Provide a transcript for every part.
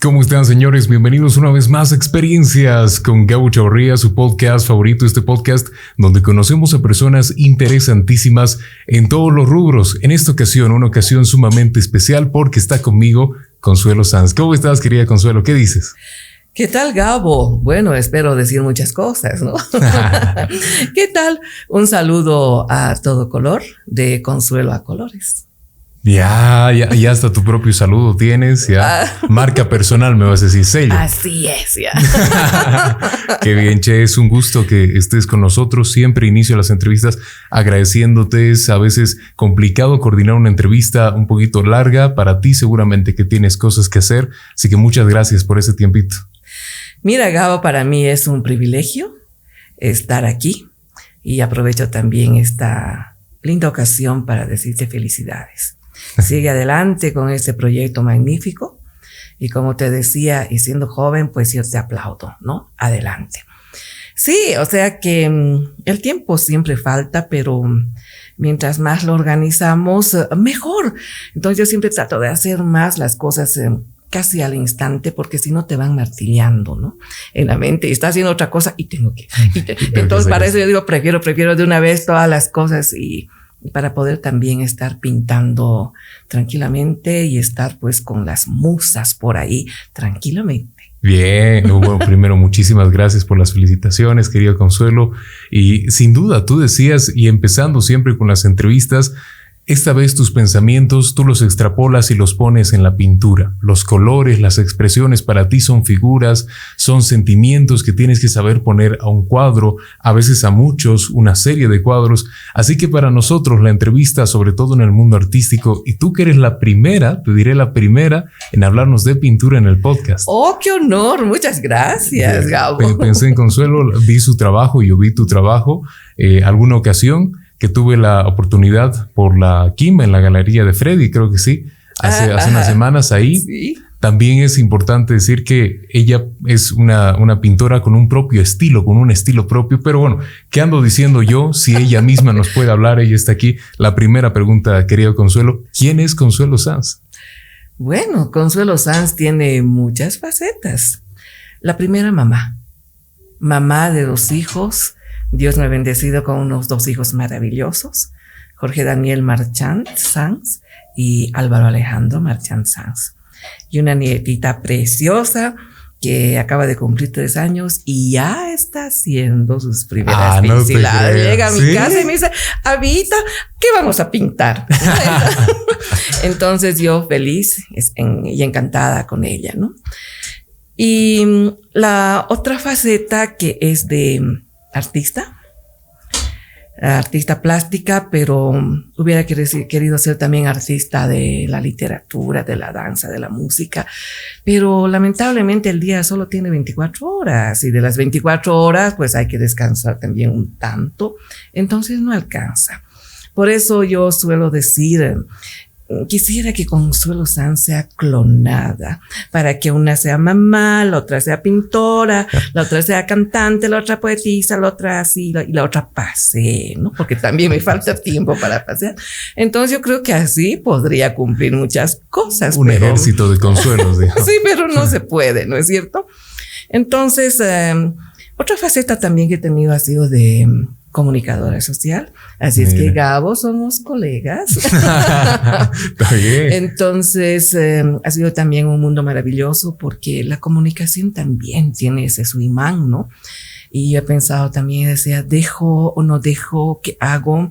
¿Cómo están, señores? Bienvenidos una vez más a Experiencias con Gabo Chavarría, su podcast favorito, este podcast donde conocemos a personas interesantísimas en todos los rubros. En esta ocasión, una ocasión sumamente especial porque está conmigo Consuelo Sanz. ¿Cómo estás, querida Consuelo? ¿Qué dices? ¿Qué tal, Gabo? Bueno, espero decir muchas cosas, ¿no? ¿Qué tal? Un saludo a todo color, de Consuelo a Colores. Ya, ya, ya hasta tu propio saludo tienes, ya. Ah. Marca personal, me vas a decir sello. Así es, ya. Qué bien, Che, es un gusto que estés con nosotros. Siempre inicio las entrevistas agradeciéndote. Es a veces complicado coordinar una entrevista un poquito larga. Para ti seguramente que tienes cosas que hacer. Así que muchas gracias por ese tiempito. Mira, Gabo, para mí es un privilegio estar aquí y aprovecho también esta linda ocasión para decirte felicidades. Sigue adelante con este proyecto magnífico. Y como te decía, y siendo joven, pues yo te aplaudo, ¿no? Adelante. Sí, o sea que mm, el tiempo siempre falta, pero mm, mientras más lo organizamos, eh, mejor. Entonces yo siempre trato de hacer más las cosas eh, casi al instante, porque si no te van martillando, ¿no? En la mente y estás haciendo otra cosa y tengo que. entonces para eso yo digo, prefiero, prefiero de una vez todas las cosas y para poder también estar pintando tranquilamente y estar pues con las musas por ahí tranquilamente. Bien, bueno, primero muchísimas gracias por las felicitaciones, querido Consuelo. Y sin duda, tú decías, y empezando siempre con las entrevistas, esta vez tus pensamientos tú los extrapolas y los pones en la pintura. Los colores, las expresiones para ti son figuras, son sentimientos que tienes que saber poner a un cuadro, a veces a muchos, una serie de cuadros. Así que para nosotros la entrevista, sobre todo en el mundo artístico, y tú que eres la primera, te diré la primera en hablarnos de pintura en el podcast. Oh, qué honor, muchas gracias, Gabo. Pensé en Consuelo, vi su trabajo, y yo vi tu trabajo eh, alguna ocasión que tuve la oportunidad por la Kim en la galería de Freddy, creo que sí, hace, hace unas semanas ahí. También es importante decir que ella es una, una pintora con un propio estilo, con un estilo propio, pero bueno, ¿qué ando diciendo yo? Si ella misma nos puede hablar, ella está aquí. La primera pregunta, querido Consuelo, ¿quién es Consuelo Sanz? Bueno, Consuelo Sanz tiene muchas facetas. La primera, mamá. Mamá de dos hijos, Dios me ha bendecido con unos dos hijos maravillosos, Jorge Daniel Marchand Sanz y Álvaro Alejandro Marchand Sanz. Y una nietita preciosa que acaba de cumplir tres años y ya está haciendo sus primeras ah, Llega a mi casa y me dice, Avita, ¿qué vamos a pintar? Entonces yo feliz y encantada con ella, ¿no? Y la otra faceta que es de artista, artista plástica, pero hubiera querido ser también artista de la literatura, de la danza, de la música, pero lamentablemente el día solo tiene 24 horas y de las 24 horas pues hay que descansar también un tanto, entonces no alcanza. Por eso yo suelo decir, quisiera que Consuelo Sanz sea clonada para que una sea mamá, la otra sea pintora, la otra sea cantante, la otra poetisa, la otra así y la otra pase, ¿no? Porque también me falta tiempo para pasear. Entonces yo creo que así podría cumplir muchas cosas. Un ejército de consuelos. sí, pero no se puede, ¿no es cierto? Entonces, em, otra faceta también que he tenido ha sido de comunicadora social. Así es que Gabo somos colegas. Entonces em, ha sido también un mundo maravilloso porque la comunicación también tiene ese su imán, ¿no? Y he pensado también, decía, dejo o no dejo, ¿qué hago?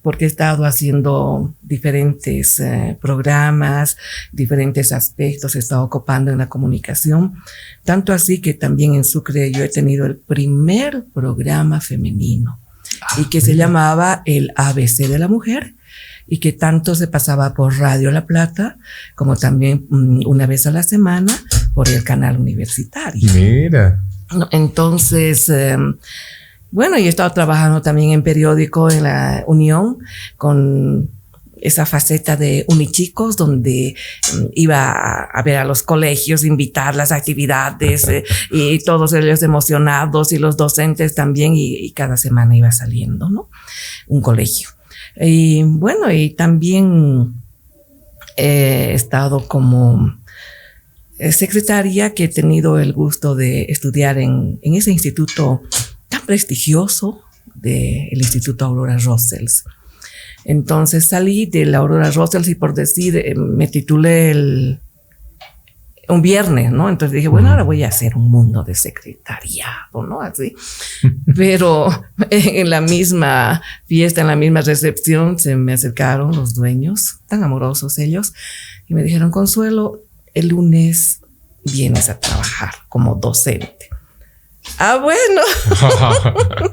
porque he estado haciendo diferentes eh, programas, diferentes aspectos, he estado ocupando en la comunicación, tanto así que también en Sucre yo he tenido el primer programa femenino y que se llamaba el ABC de la mujer y que tanto se pasaba por Radio La Plata como también mm, una vez a la semana por el canal universitario. Mira. Entonces, em, bueno, yo he estado trabajando también en periódico en la Unión con esa faceta de Unichicos, donde mm, iba a, ver a los colegios, invitar las actividades eh, y todos ellos emocionados y los docentes también y, cada semana iba saliendo, ¿no? Un colegio. Y bueno, y también he estado como eh, secretaria que he tenido el gusto de estudiar en, ese instituto tan prestigioso del Instituto Aurora Rossells. Entonces salí de la Aurora Rossells y por decir, eh, me titulé el, un viernes, ¿no? Entonces dije, bueno, ahora voy a hacer un mundo de secretariado, ¿no? Así. Pero en la misma fiesta, en la misma recepción, se me acercaron los dueños, tan amorosos ellos, y me dijeron, Consuelo, el lunes vienes a trabajar como docente. Ah, bueno.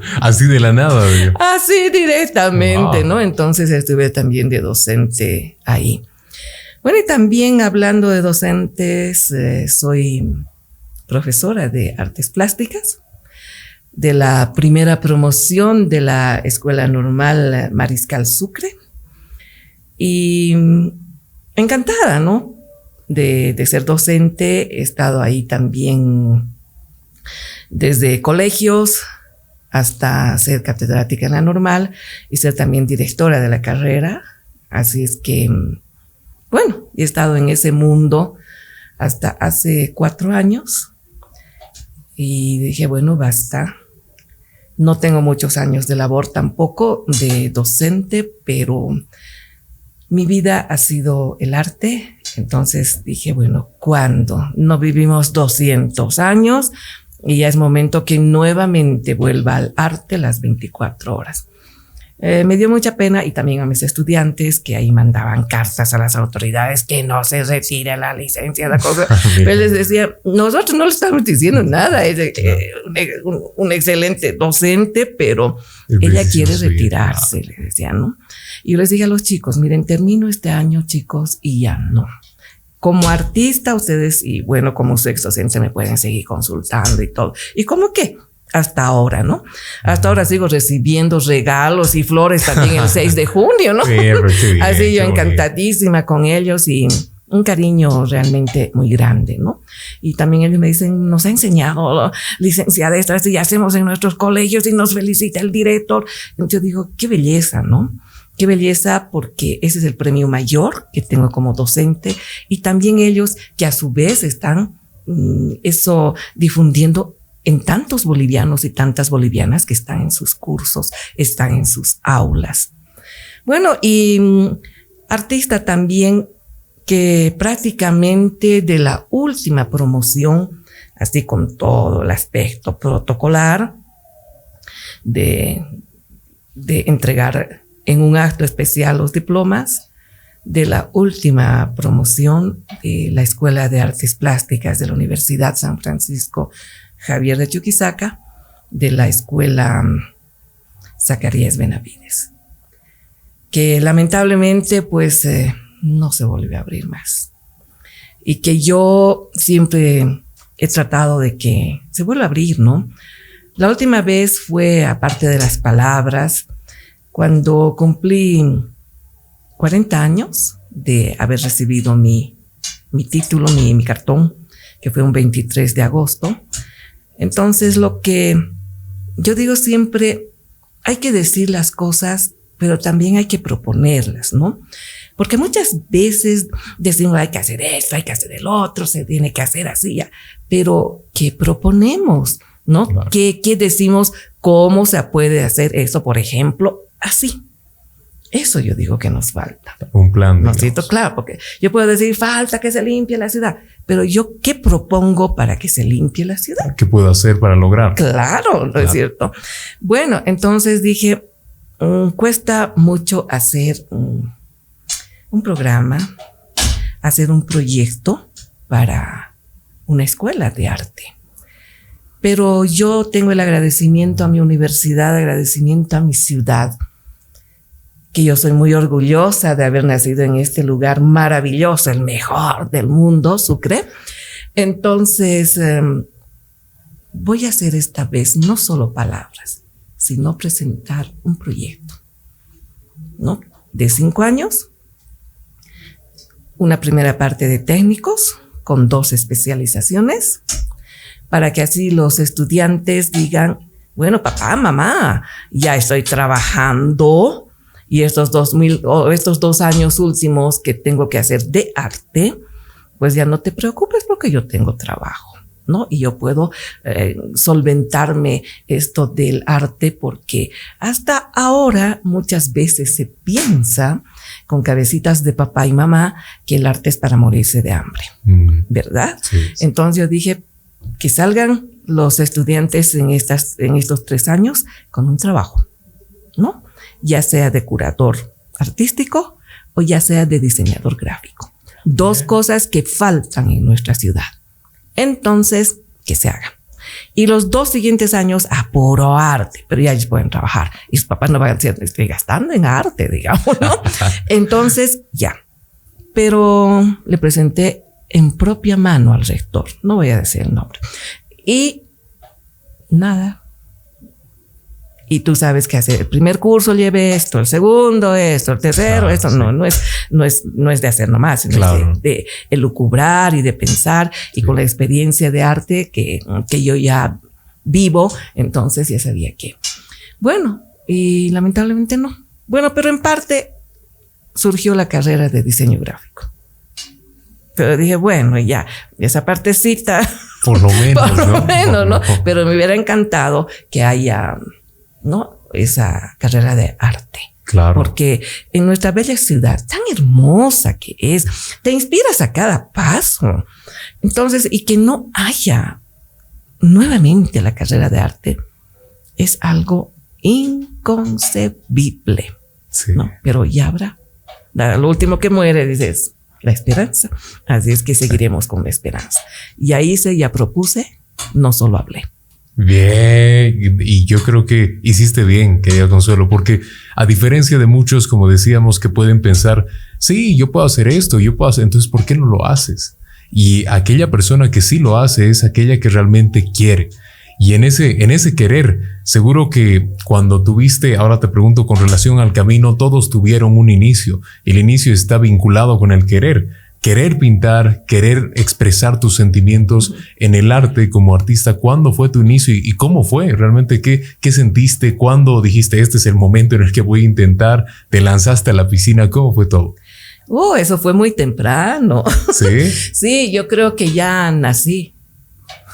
Así de la nada. Así directamente, ¿no? Entonces estuve también de docente ahí. Bueno, y también hablando de docentes, eh, soy profesora de artes plásticas de la primera promoción de la Escuela Normal Mariscal Sucre. Y encantada, ¿no? De, de ser docente, he estado ahí también desde colegios hasta ser catedrática en la normal y ser también directora de la carrera. Así es que, bueno, he estado en ese mundo hasta hace cuatro años y dije, bueno, basta. No tengo muchos años de labor tampoco de docente, pero mi vida ha sido el arte. Entonces dije, bueno, ¿cuándo? No vivimos 200 años, y ya es momento que nuevamente vuelva al arte las 24 horas. Eh, me dio mucha pena y también a mis estudiantes que ahí mandaban cartas a las autoridades que no se retire la licencia, la cosa. Pero les decía, nosotros no le estamos diciendo nada, es eh, un, excelente docente, pero ella quiere retirarse, le decía, ¿no? Y les dije a los chicos, miren, termino este año, chicos, y ya no como artista, ustedes y bueno, como su docente me pueden seguir consultando y todo. ¿Y cómo qué? Hasta ahora, ¿no? Hasta ahora sigo recibiendo regalos y flores también el 6 de junio, ¿no? Así yo encantadísima con ellos y un cariño realmente muy grande, ¿no? Y también ellos me dicen, nos ha enseñado, licenciada, esto, y hacemos en nuestros colegios y nos felicita el director. Entonces yo digo, qué belleza, ¿no? Qué belleza porque ese es el premio mayor que tengo como docente y también ellos que a su vez están mm, eso difundiendo en tantos bolivianos y tantas bolivianas que están en sus cursos, están en sus aulas. Bueno, y mm, artista también que prácticamente de la última promoción, así con todo el aspecto protocolar, de, de entregar en un acto especial los diplomas de la última promoción de la Escuela de Artes Plásticas de la Universidad San Francisco Javier de Chuquisaca, de la Escuela mm, Zacarías Benavides, que lamentablemente pues eh, no se volvió a abrir más. Y que yo siempre he tratado de que se vuelva a abrir, ¿no? La última vez fue, aparte de las palabras, cuando cumplí 40 años de haber recibido mi, mi título, mi, mi cartón, que fue un 23 de agosto. Entonces lo que yo digo siempre, hay que decir las cosas, pero también hay que proponerlas, ¿no? Porque muchas veces decimos, hay que hacer esto, hay que hacer el otro, se tiene que hacer así, pero ¿qué proponemos? ¿No? ¿Qué, ¿Qué decimos? ¿Cómo se puede hacer eso, por ejemplo? Así. Eso yo digo que nos falta. Un plan. No cierto, claro, porque yo puedo decir falta que se limpie la ciudad, pero yo qué propongo para que se limpie la ciudad? ¿Qué puedo hacer para lograr? Claro, ¿no es cierto? Bueno, entonces dije, mm, cuesta mucho hacer un, un programa, hacer un proyecto para una escuela de arte. Pero yo tengo el agradecimiento a mi universidad, agradecimiento a mi ciudad, que yo soy muy orgullosa de haber nacido en este lugar maravilloso, el mejor del mundo, Sucre. Entonces, em, voy a hacer esta vez no solo palabras, sino presentar un proyecto, ¿no? De cinco años, una primera parte de técnicos con dos especializaciones, para que así los estudiantes digan, bueno, papá, mamá, ya estoy trabajando y estos dos, mil, o estos dos años últimos que tengo que hacer de arte, pues ya no te preocupes porque yo tengo trabajo. ¿no? Y yo puedo eh, solventarme esto del arte porque hasta ahora muchas veces se piensa con cabecitas de papá y mamá que el arte es para morirse de hambre, mm. ¿verdad? Entonces yo dije que salgan los estudiantes en, estas, en estos tres años con un trabajo, ¿no? Ya sea de curador artístico o ya sea de diseñador gráfico. Dos cosas que faltan en nuestra ciudad. Entonces, que se haga. Y los dos siguientes años a puro arte, pero ya ellos pueden trabajar y sus papás no van a decir, estoy gastando en arte, digamos, ¿no? Entonces, ya. Pero le presenté en propia mano al rector, no voy a decir el nombre. Y nada, y tú sabes que hacer el primer curso lleve esto, el segundo esto, el tercero esto, no, no es, no es, no es de hacer nomás, sino de, de elucubrar y de pensar y con la experiencia de arte que, que yo ya vivo, entonces ya sabía que, bueno, y lamentablemente no. Bueno, pero en parte surgió la carrera de diseño gráfico. Pero dije, bueno, ya, esa partecita. Por lo menos. por lo menos, ¿no? Pero me hubiera encantado que haya ¿no? Esa carrera de arte. Claro. Porque en nuestra bella ciudad, tan hermosa que es, te inspiras a cada paso. Entonces, y que no haya nuevamente la carrera de arte es algo inconcebible. Sí. ¿no? Pero ya habrá. Lo último que muere, dices, la esperanza. Así es que seguiremos con la esperanza. Y ahí se ya propuse, no solo hablé. Bien, y yo creo que hiciste bien, querido Consuelo, porque a diferencia de muchos, como decíamos, que pueden pensar, sí, yo puedo hacer esto, yo puedo hacer, entonces, ¿por qué no lo haces? Y aquella persona que sí lo hace es aquella que realmente quiere. Y en ese, en ese querer, seguro que cuando tuviste, ahora te pregunto con relación al camino, todos tuvieron un inicio. El inicio está vinculado con el querer querer pintar, querer expresar tus sentimientos en el arte como artista. ¿Cuándo fue tu inicio y, cómo fue? ¿Realmente qué, qué sentiste? ¿Cuándo dijiste este es el momento en el que voy a intentar? ¿Te lanzaste a la piscina? ¿Cómo fue todo? Oh, eso fue muy temprano. Sí. sí, yo creo que ya nací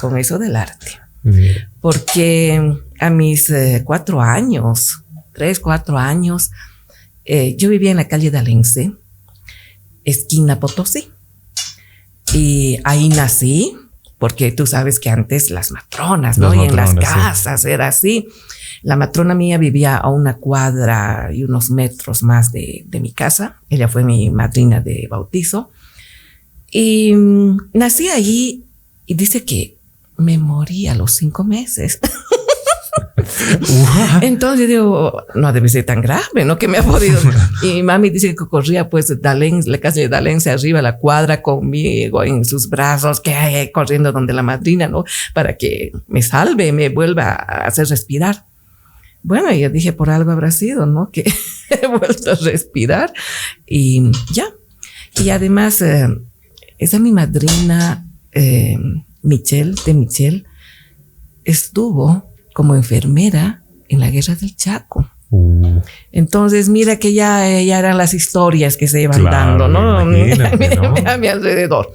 con eso del arte. Porque a mis eh, cuatro años, tres, cuatro años, eh, yo vivía en la calle de Alense esquina Potosí. Y ahí nací, porque tú sabes que antes las matronas, ¿no? y en las casas era así. La matrona mía vivía a una cuadra y unos metros más de, de mi casa. Ella fue mi madrina de bautizo. Y mm, nací ahí y dice que me morí a los cinco meses. Entonces digo, no debe ser tan grave, ¿no? Que me ha podido. Y mami dice que corría pues Dalén, la casa de Dalén se arriba la cuadra conmigo en sus brazos, que corriendo donde la madrina, ¿no? Para que me salve, me vuelva a hacer respirar. Bueno, yo dije, por algo habrá sido, ¿no? Que he vuelto a respirar y ya. Y además, eh, esa mi madrina, eh, Michelle, de Michelle, estuvo como enfermera en la guerra del Chaco. Uh. Entonces, mira que ya, ya, eran las historias que se iban dando, ¿no? a, mi, alrededor.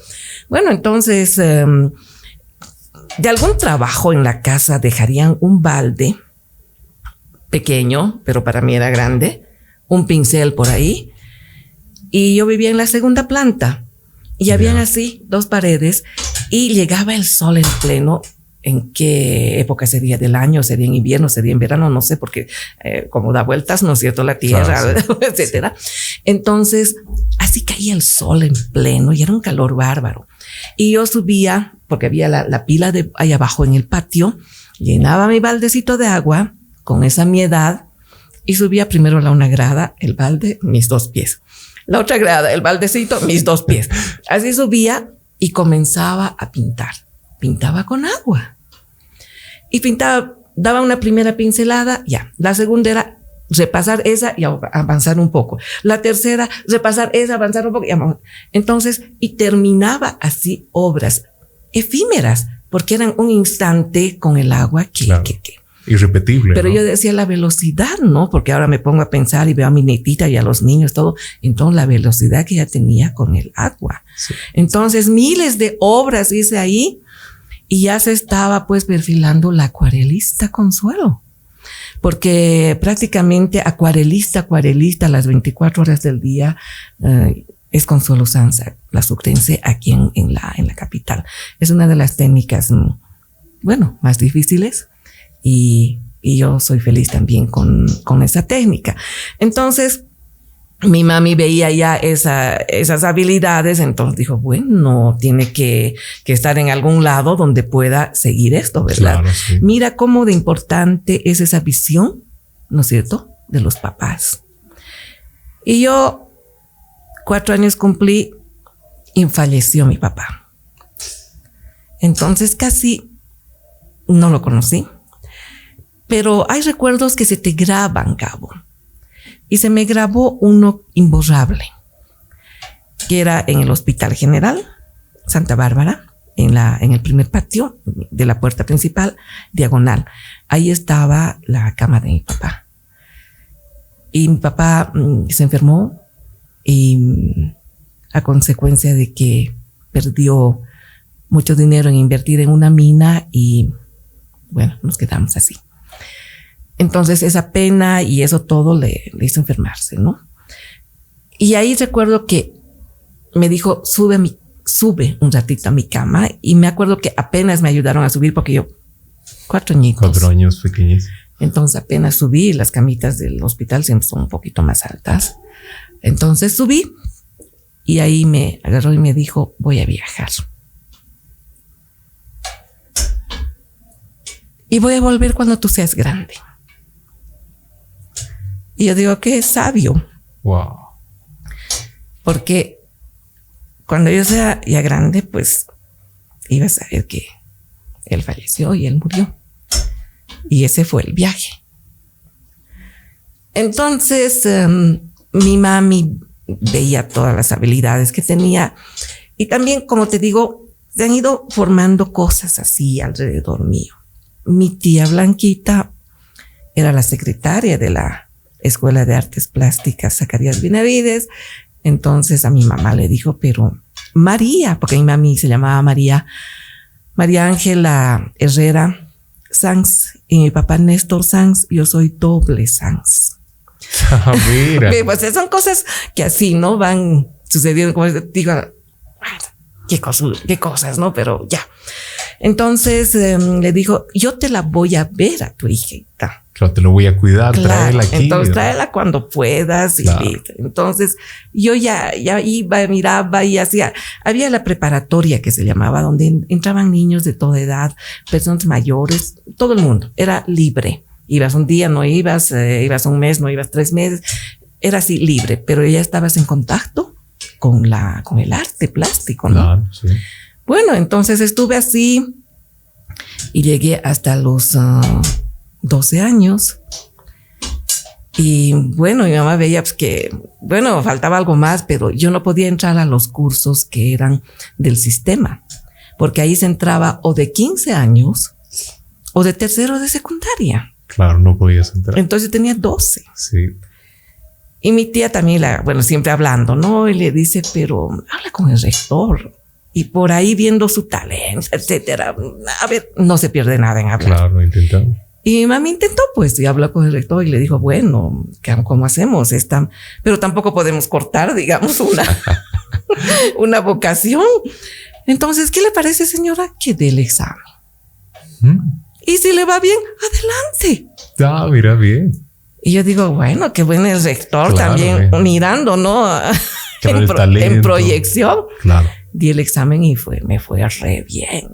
Bueno, entonces, em, de algún trabajo en la casa dejarían un balde pequeño, pero para mí era grande, un pincel por ahí, y yo vivía en la segunda planta. Y habían así dos paredes y llegaba el sol en pleno en qué época sería del año, sería en invierno, sería en verano, no sé, porque eh, como da vueltas, ¿no es cierto? La tierra, etcétera. Entonces, así caía el sol en pleno y era un calor bárbaro. Y yo subía, porque había la, pila de ahí abajo en el patio, llenaba mi baldecito de agua con esa mi edad y subía primero a una grada, el balde, mis dos pies. La otra grada, el baldecito, mis dos pies. Así subía y comenzaba a pintar. Pintaba con agua y pintaba, daba una primera pincelada, ya. La segunda era repasar esa y avanzar un poco. La tercera, repasar esa, avanzar un poco. Y Entonces, y terminaba así obras efímeras, porque eran un instante con el agua que, que, irrepetible. Pero yo decía la velocidad, ¿no? Porque ahora me pongo a pensar y veo a mi netita y a los niños, todo. Entonces, la velocidad que ella tenía con el agua. Entonces, miles de obras hice ahí y ya se estaba pues perfilando la acuarelista Consuelo. Porque prácticamente acuarelista, acuarelista, las 24 horas del día, eh, es Consuelo Sanza, la sucrense aquí en, la, en la capital. Es una de las técnicas, mm, bueno, más difíciles y, y yo soy feliz también con, con esa técnica. Entonces, mi mami veía ya esa, esas habilidades, entonces dijo, bueno, tiene que, que, estar en algún lado donde pueda seguir esto, ¿verdad? Mira cómo de importante es esa visión, ¿no es cierto?, de los papás. Y yo, cuatro años cumplí y falleció mi papá. Entonces casi no lo conocí, pero hay recuerdos que se te graban, Cabo y se me grabó uno imborrable, que era en el Hospital General Santa Bárbara, en, la, en el primer patio de la puerta principal, diagonal. Ahí estaba la cama de mi papá. Y mi papá mm, se enfermó y mm, a consecuencia de que perdió mucho dinero en invertir en una mina y bueno, nos quedamos así. Entonces esa pena y eso todo le, hizo enfermarse, ¿no? Y ahí recuerdo que me dijo, sube, mi, sube un ratito a mi cama y me acuerdo que apenas me ayudaron a subir porque yo, cuatro añitos. Cuatro años pequeños. Entonces apenas subí, las camitas del hospital siempre son un poquito más altas. Entonces subí y ahí me agarró y me dijo, voy a viajar. Y voy a volver cuando tú seas grande. Y yo digo que es sabio. Wow. Porque cuando yo sea ya grande, pues iba a saber que él falleció y él murió. Y ese fue el viaje. Entonces, em, mi mami veía todas las habilidades que tenía. Y también, como te digo, se han ido formando cosas así alrededor mío. Mi tía Blanquita era la secretaria de la Escuela de Artes Plásticas Zacarías Benavides. Entonces a mi mamá le dijo, pero María, porque mi mami se llamaba María, María Ángela Herrera Sanz y mi papá Néstor Sanz, yo soy doble Sanz. Ah, mira. pues son cosas que así, ¿no? Van sucediendo, como digo, qué cosas, qué cosas, ¿no? Pero ya. Entonces em, le dijo, yo te la voy a ver a tu hijita. Claro, te lo voy a cuidar, tráela aquí. Entonces, tráela cuando puedas. Y entonces, yo ya, ya iba, miraba y hacía. Había la preparatoria que se llamaba, donde entraban niños de toda edad, personas mayores, todo el mundo. Era libre. Ibas un día, no ibas, eh, ibas un mes, no ibas tres meses. Era así libre, pero ya estabas en contacto con la, con el arte plástico, ¿no? Claro, sí. Bueno, entonces estuve así y llegué hasta los. Ah, 12 años. Y bueno, mi mamá veía pues, que, bueno, faltaba algo más, pero yo no podía entrar a los cursos que eran del sistema, porque ahí se entraba o de 15 años o de tercero de secundaria. Claro, no podías entrar. Entonces tenía 12. Sí. Y mi tía también, la, bueno, siempre hablando, ¿no? Y le dice, pero habla con el rector. Y por ahí viendo su talento, etcétera. A ver, no se pierde nada en hablar. Claro, intentamos. Y mami intentó, pues, y habló con el rector y le dijo, bueno, ¿cómo hacemos? Esta? Pero tampoco podemos cortar, digamos, una, una vocación. Entonces, ¿qué le parece, señora? Que dé el examen. Y si le va bien, adelante. Ah, mira, bien. Y yo digo, bueno, qué bueno el rector también mirando, ¿no? en, en, proyección. Claro. Di el examen y fue, me fue re bien.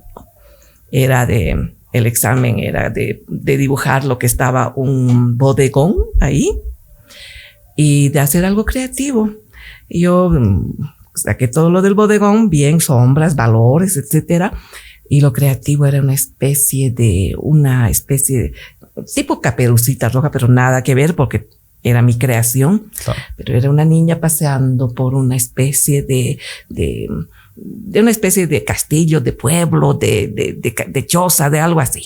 Era de el examen era de, dibujar lo que estaba un bodegón ahí y de hacer algo creativo. yo mm, saqué todo lo del bodegón, bien sombras, valores, etcétera. Y lo creativo era una especie de, una especie de, tipo caperucita roja, pero nada que ver porque era mi creación. Pero era una niña paseando por una especie de, de de una especie de castillo, de pueblo, de, de, de, choza, de algo así.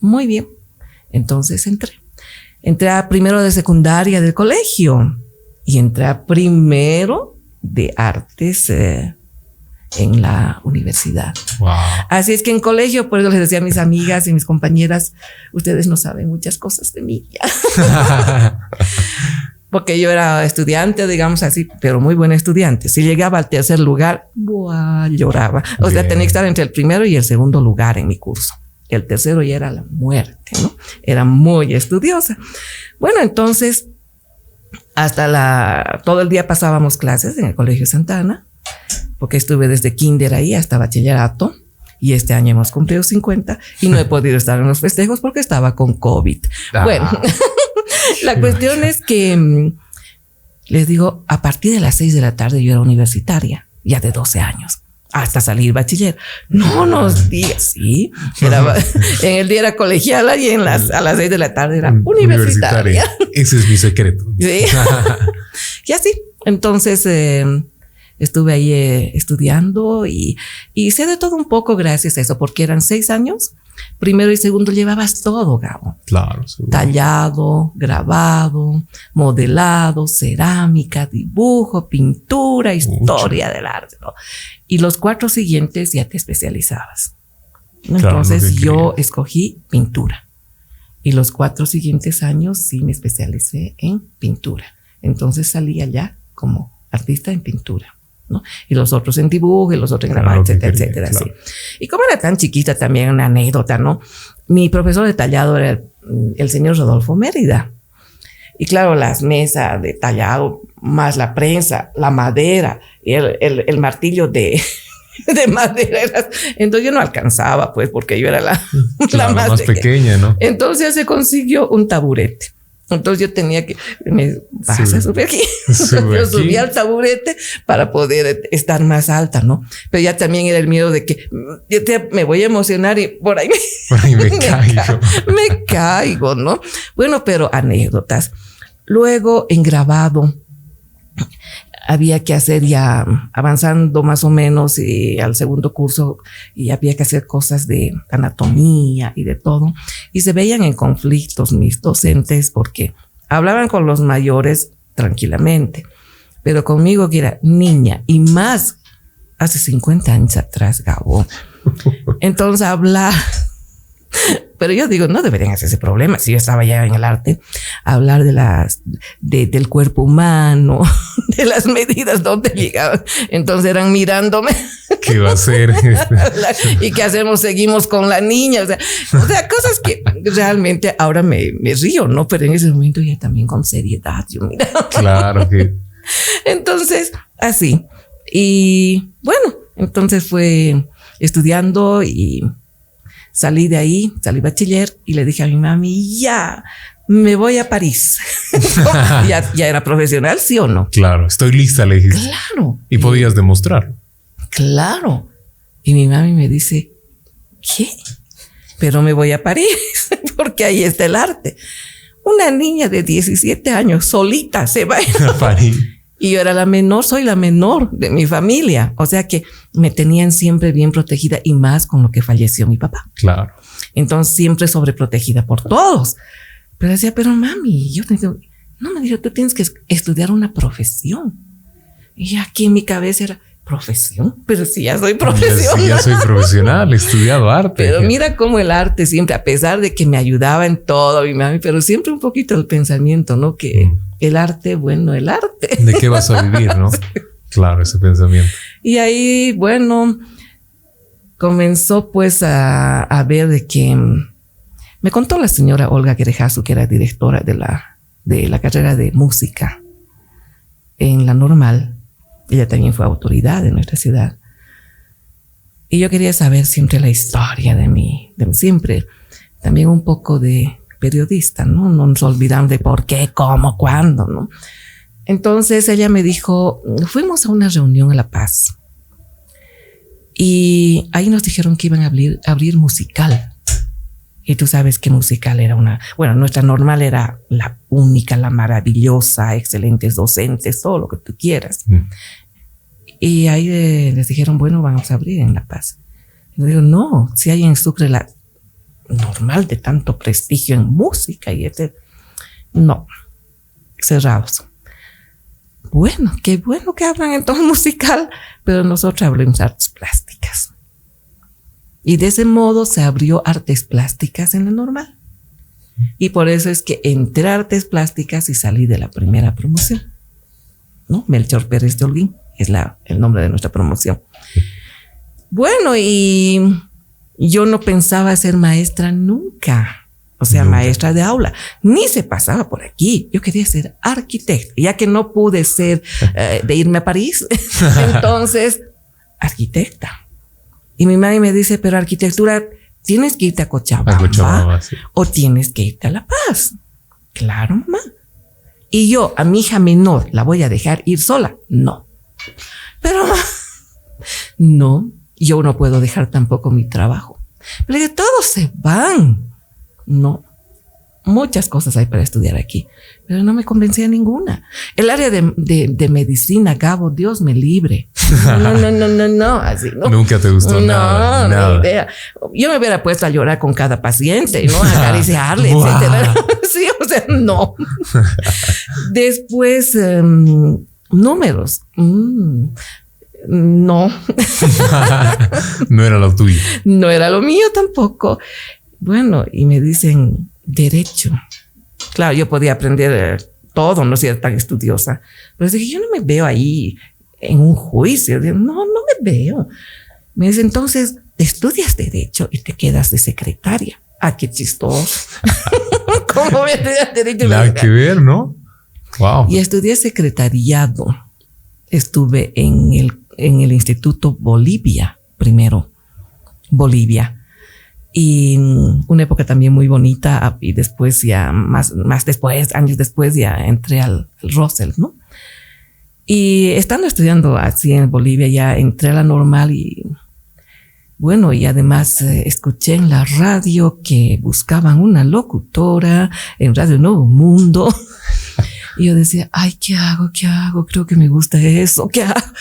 Muy bien. Entonces entré. Entré a primero de secundaria del colegio y entré a primero de artes eh, en la universidad. Así es que en colegio, por eso les decía a mis amigas y mis compañeras, ustedes no saben muchas cosas de mí. Porque yo era estudiante, digamos así, pero muy buena estudiante. Si llegaba al tercer lugar, lloraba. O sea, tenía que estar entre el primero y el segundo lugar en mi curso. El tercero ya era la muerte, ¿no? Era muy estudiosa. Bueno, entonces, hasta la, todo el día pasábamos clases en el Colegio Santana porque estuve desde kinder ahí hasta bachillerato y este año hemos cumplido 50 y no he podido estar en los festejos porque estaba con COVID. Ah. Bueno, la cuestión es que mm, les digo, a partir de las 6 de la tarde yo era universitaria, ya de 12 años hasta salir bachiller. No nos digas, sí. en el día era colegiala y en las, a las seis de la tarde era universitaria. Ese es mi secreto. Sí. y así. Entonces, eh, estuve ahí eh, estudiando y, y sé de todo un poco gracias a eso, porque eran seis años. Primero y segundo llevabas todo, Gabo. Claro. Tallado, grabado, modelado, cerámica, dibujo, pintura, historia del arte. Y los cuatro siguientes ya te especializabas. Entonces yo escogí pintura. Y los cuatro siguientes años sí me especialicé en pintura. Entonces salí allá como artista en pintura. Y los otros en dibujo, y los otros en grabar, etcétera, etcétera. Y como era tan chiquita también una anécdota, ¿no? Mi profesor detallado era el, señor Rodolfo Mérida. Y claro, las mesas de tallado, más la prensa, la madera, y el, el, martillo de, de madera. Entonces yo no alcanzaba, pues, porque yo era la, la más pequeña, ¿no? Entonces se consiguió un taburete. Entonces yo tenía que, me vas a subir aquí. yo subía al taburete para poder estar más alta, ¿no? Pero ya también era el miedo de que mm, me voy a emocionar y por ahí me, caigo. me caigo, ¿no? Bueno, pero anécdotas. Luego en grabado, había que hacer ya avanzando más o menos y al segundo curso y había que hacer cosas de anatomía y de todo. Y se veían en conflictos mis docentes porque hablaban con los mayores tranquilamente, pero conmigo que era niña y más hace 50 años atrás, Gabo. Entonces hablar pero yo digo, no deberían hacer ese problema. Si yo estaba ya en el arte, hablar de las, del cuerpo humano, de las medidas donde llegaban. Entonces eran mirándome. ¿Qué va a ser? y qué hacemos, seguimos con la niña. O sea, o sea cosas que realmente ahora me, me, río, ¿no? Pero en ese momento ya también con seriedad. Yo mira. Claro que. Entonces, así. Y bueno, entonces fue estudiando y Salí de ahí, salí bachiller y le dije a mi mami, ya, me voy a París. ya, ya, era profesional, sí o no? Claro, estoy lista, le dije. Claro. Y podías demostrarlo. Claro. Y mi mami me dice, ¿qué? Pero me voy a París porque ahí está el arte. Una niña de 17 años solita se va a París. Y yo era la menor, soy la menor de mi familia. O sea que me tenían siempre bien protegida y más con lo que falleció mi papá. Claro. Entonces siempre sobreprotegida por todos. Pero decía, pero mami, yo tengo, no me dijo, tú tienes que estudiar una profesión. Y aquí en mi cabeza era, profesión, pero si ya soy profesional. Sí, ya soy profesional, he estudiado arte. Pero mira cómo el arte siempre, a pesar de que me ayudaba en todo, mi mami, pero siempre un poquito el pensamiento, ¿no? Que mm. el arte, bueno, el arte. ¿De qué vas a vivir, no? Claro, ese pensamiento. Y ahí, bueno, comenzó pues a, a ver de que mm, me contó la señora Olga Querejazo, que era directora de la, de la carrera de música en la normal ella también fue autoridad en nuestra ciudad. Y yo quería saber siempre la historia de mí, de siempre. También un poco de periodista, ¿no? No nos olvidamos de por qué, cómo, cuándo, ¿no? Entonces ella me dijo, fuimos a una reunión en La Paz. Y ahí nos dijeron que iban a abrir, abrir musical. Y tú sabes que musical era una, bueno, nuestra normal era la única, la maravillosa, excelentes docentes, todo lo que tú quieras. Mm. Y ahí les dijeron, bueno, vamos a abrir en La Paz. Y yo digo, no, si hay en Sucre la normal de tanto prestigio en música y este. No, cerrados. Bueno, qué bueno que hablan en todo musical, pero nosotros hablamos artes plásticas. Y de ese modo se abrió artes plásticas en lo normal. Y por eso es que entré a artes plásticas y salí de la primera promoción. ¿No? Melchor Pérez de Holguín es la, el nombre de nuestra promoción. Bueno, y yo no pensaba ser maestra nunca. O sea, maestra de aula. Ni se pasaba por aquí. Yo quería ser arquitecta, ya que no pude ser eh, de irme a París. Entonces, arquitecta. Y mi madre me dice, pero arquitectura, tienes que irte a Cochabamba, o tienes que irte a La Paz. Claro, mamá. Y yo, a mi hija menor, ¿la voy a dejar ir sola? No. Pero, no, yo no puedo dejar tampoco mi trabajo. Pero que todos se van. No, muchas cosas hay para estudiar aquí, pero no me convencía ninguna. El área de, de, medicina, Gabo, Dios me libre. No, no, no, no, no, así, ¿no? Nunca te gustó nada. No, idea. Yo me hubiera puesto a llorar con cada paciente, ¿no? A acariciarle, etcétera. sí, o sea, no. Después, em, números. Mm, no. no era lo tuyo. No era lo mío tampoco. Bueno, y me dicen derecho. Claro, yo podía aprender eh, todo, no ser tan estudiosa. Pero dije, yo no me veo ahí en un juicio. no, no me veo. Me dice, entonces, estudias derecho y te quedas de secretaria. Ah, qué chistoso. ¿Cómo me estudias derecho? Nada que ver, ¿no? Wow. Y estudié secretariado. Estuve en el, en el Instituto Bolivia primero. Bolivia y una época también muy bonita y después ya más, más después, años después ya entré al, Russell, ¿no? Y estando estudiando así en Bolivia ya entré a la normal y bueno, y además eh, escuché en la radio que buscaban una locutora en Radio Nuevo Mundo. y yo decía, ay, ¿qué hago? ¿Qué hago? Creo que me gusta eso. ¿Qué hago?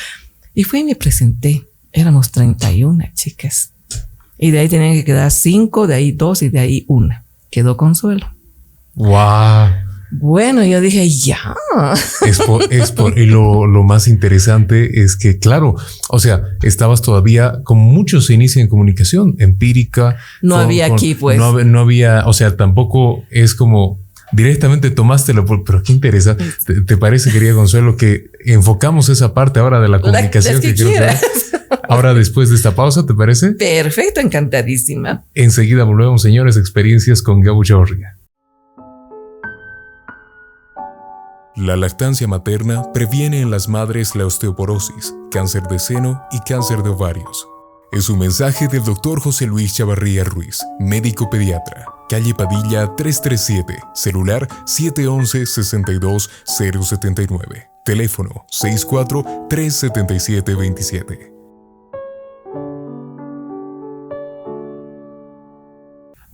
Y fui y me presenté. Éramos 31 chicas. Y de ahí tenían que quedar cinco, de ahí dos y de ahí una. Quedó Consuelo. Wow. Bueno, yo dije, ya. Es por, es por, y lo, lo, más interesante es que, claro, o sea, estabas todavía, como muchos se inician en comunicación empírica. No había aquí, pues. No, no, había, o sea, tampoco es como directamente tomaste lo, pero qué interesa. ¿Te, parece, querida Consuelo, que enfocamos esa parte ahora de la comunicación que, quiero Ahora, después de esta pausa, ¿te parece? Perfecto, encantadísima. Enseguida volvemos, señores, experiencias con Gabo Chavarría. La lactancia materna previene en las madres la osteoporosis, cáncer de seno y cáncer de ovarios. Es un mensaje del doctor José Luis Chavarría Ruiz, médico pediatra. Calle Padilla 337, celular 711-62079, teléfono 64-377-27.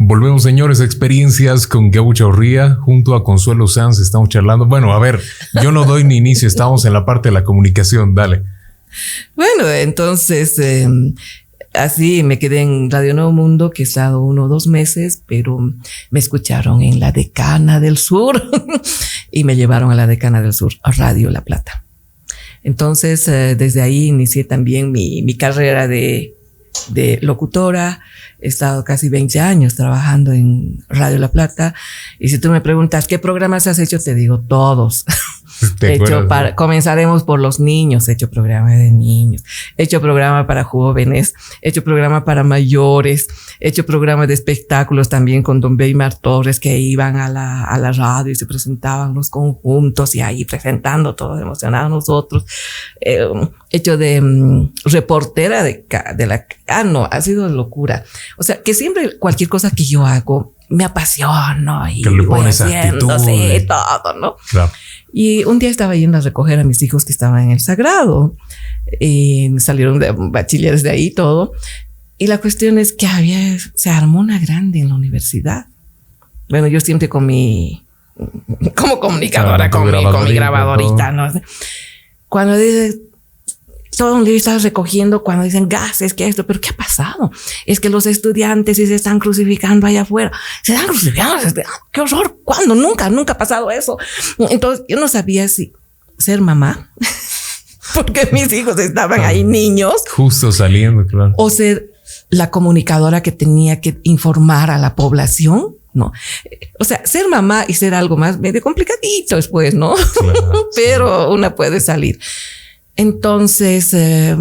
Volvemos, señores, experiencias con Gabo Chaurría junto a Consuelo Sanz. Estamos charlando. Bueno, a ver, yo no doy ni inicio, estamos en la parte de la comunicación. Dale. Bueno, entonces em, así me quedé en Radio Nuevo Mundo, que he estado uno o dos meses, pero me escucharon en la Decana del Sur y me llevaron a la Decana del Sur, Radio La Plata. Entonces, eh, desde ahí inicié también mi, mi carrera de, de locutora He estado casi 20 años trabajando en Radio La Plata y si tú me preguntas qué programas has hecho, te digo todos. hecho para, comenzaremos por los niños, he hecho programa de niños, he hecho programa para jóvenes, he hecho programa para mayores, he hecho programa de espectáculos también con Don Beymar Torres que iban a la, a la radio y se presentaban los conjuntos y ahí presentando todos emocionados nosotros. Eh, hecho de mm, reportera de, de la... Ah, no, ha sido locura. O sea, que siempre cualquier cosa que yo hago me apasiona y voy haciendo, sí, todo, ¿no? Claro. Y un día estaba yendo a recoger a mis hijos que estaban en el sagrado. Y salieron de bachilleres de ahí todo. Y la cuestión es que había, se armó una grande en la universidad. Bueno, yo siempre con mi, como comunicadora, con, mi, con mi grabadorita, ¿no? Cuando dice, todo un día estaba recogiendo cuando dicen gases, que esto, pero ¿qué ha pasado? Es que los estudiantes sí se están crucificando allá afuera. Se están crucificando. ¡Qué horror! ¿Cuándo? Nunca, nunca ha pasado eso. Entonces yo no sabía si ser mamá, porque mis hijos estaban ahí niños. Justo saliendo, claro. O ser la comunicadora que tenía que informar a la población. No, o sea, ser mamá y ser algo más medio complicadito después, ¿no? Pero una puede salir. Entonces, eh,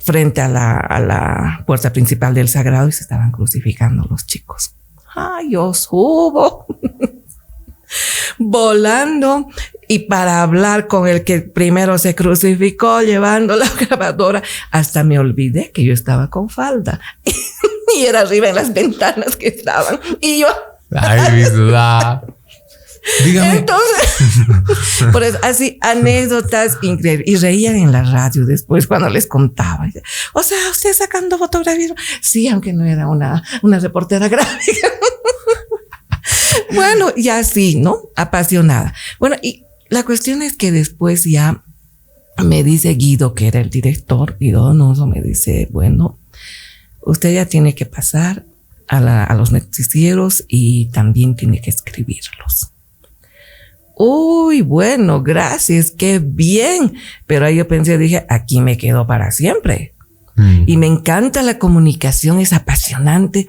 frente a la, a la, puerta principal del Sagrado y se estaban crucificando los chicos. Ay, yo subo volando y para hablar con el que primero se crucificó llevando la grabadora, hasta me olvidé que yo estaba con falda. Y era arriba en las ventanas que estaban. Y yo... Ay, Dígame. Entonces, por eso, así, anécdotas increíbles. Y reían en la radio después cuando les contaba. O sea, usted sacando fotografías. Sí, aunque no era una, una reportera gráfica. bueno, y así, ¿no? Apasionada. Bueno, y la cuestión es que después ya me dice Guido, que era el director, Guido Donoso, me dice, bueno, usted ya tiene que pasar a, a los noticieros y también tiene que escribirlos. Uy, bueno, gracias, qué bien. Pero ahí yo pensé, dije, aquí me quedo para siempre. Mm. Y me encanta la comunicación, es apasionante,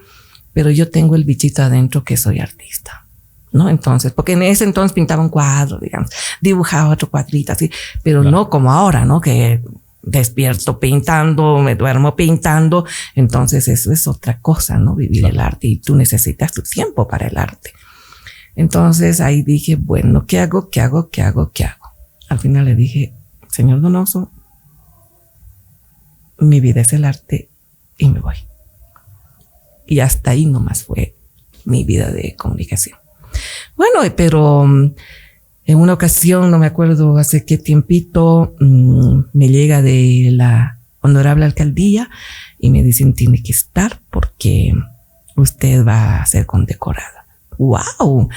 pero yo tengo el bichito adentro que soy artista. ¿no? Entonces, porque en ese entonces pintaba un cuadro, digamos, dibujaba otro cuadrito así, pero no como ahora, ¿no? Que despierto pintando, me duermo pintando. Entonces, eso es otra cosa, ¿no? Vivir el arte y tú necesitas tu tiempo para el arte. Entonces ahí dije, bueno, ¿qué hago? ¿Qué hago? ¿Qué hago? ¿Qué hago? Al final le dije, señor Donoso, mi vida es el arte y me voy. Y hasta ahí nomás fue mi vida de comunicación. Bueno, pero mm, en una ocasión, no me acuerdo hace qué tiempito, mm, me llega de la honorable alcaldía y me dicen tiene que estar porque usted va a ser condecorada wow.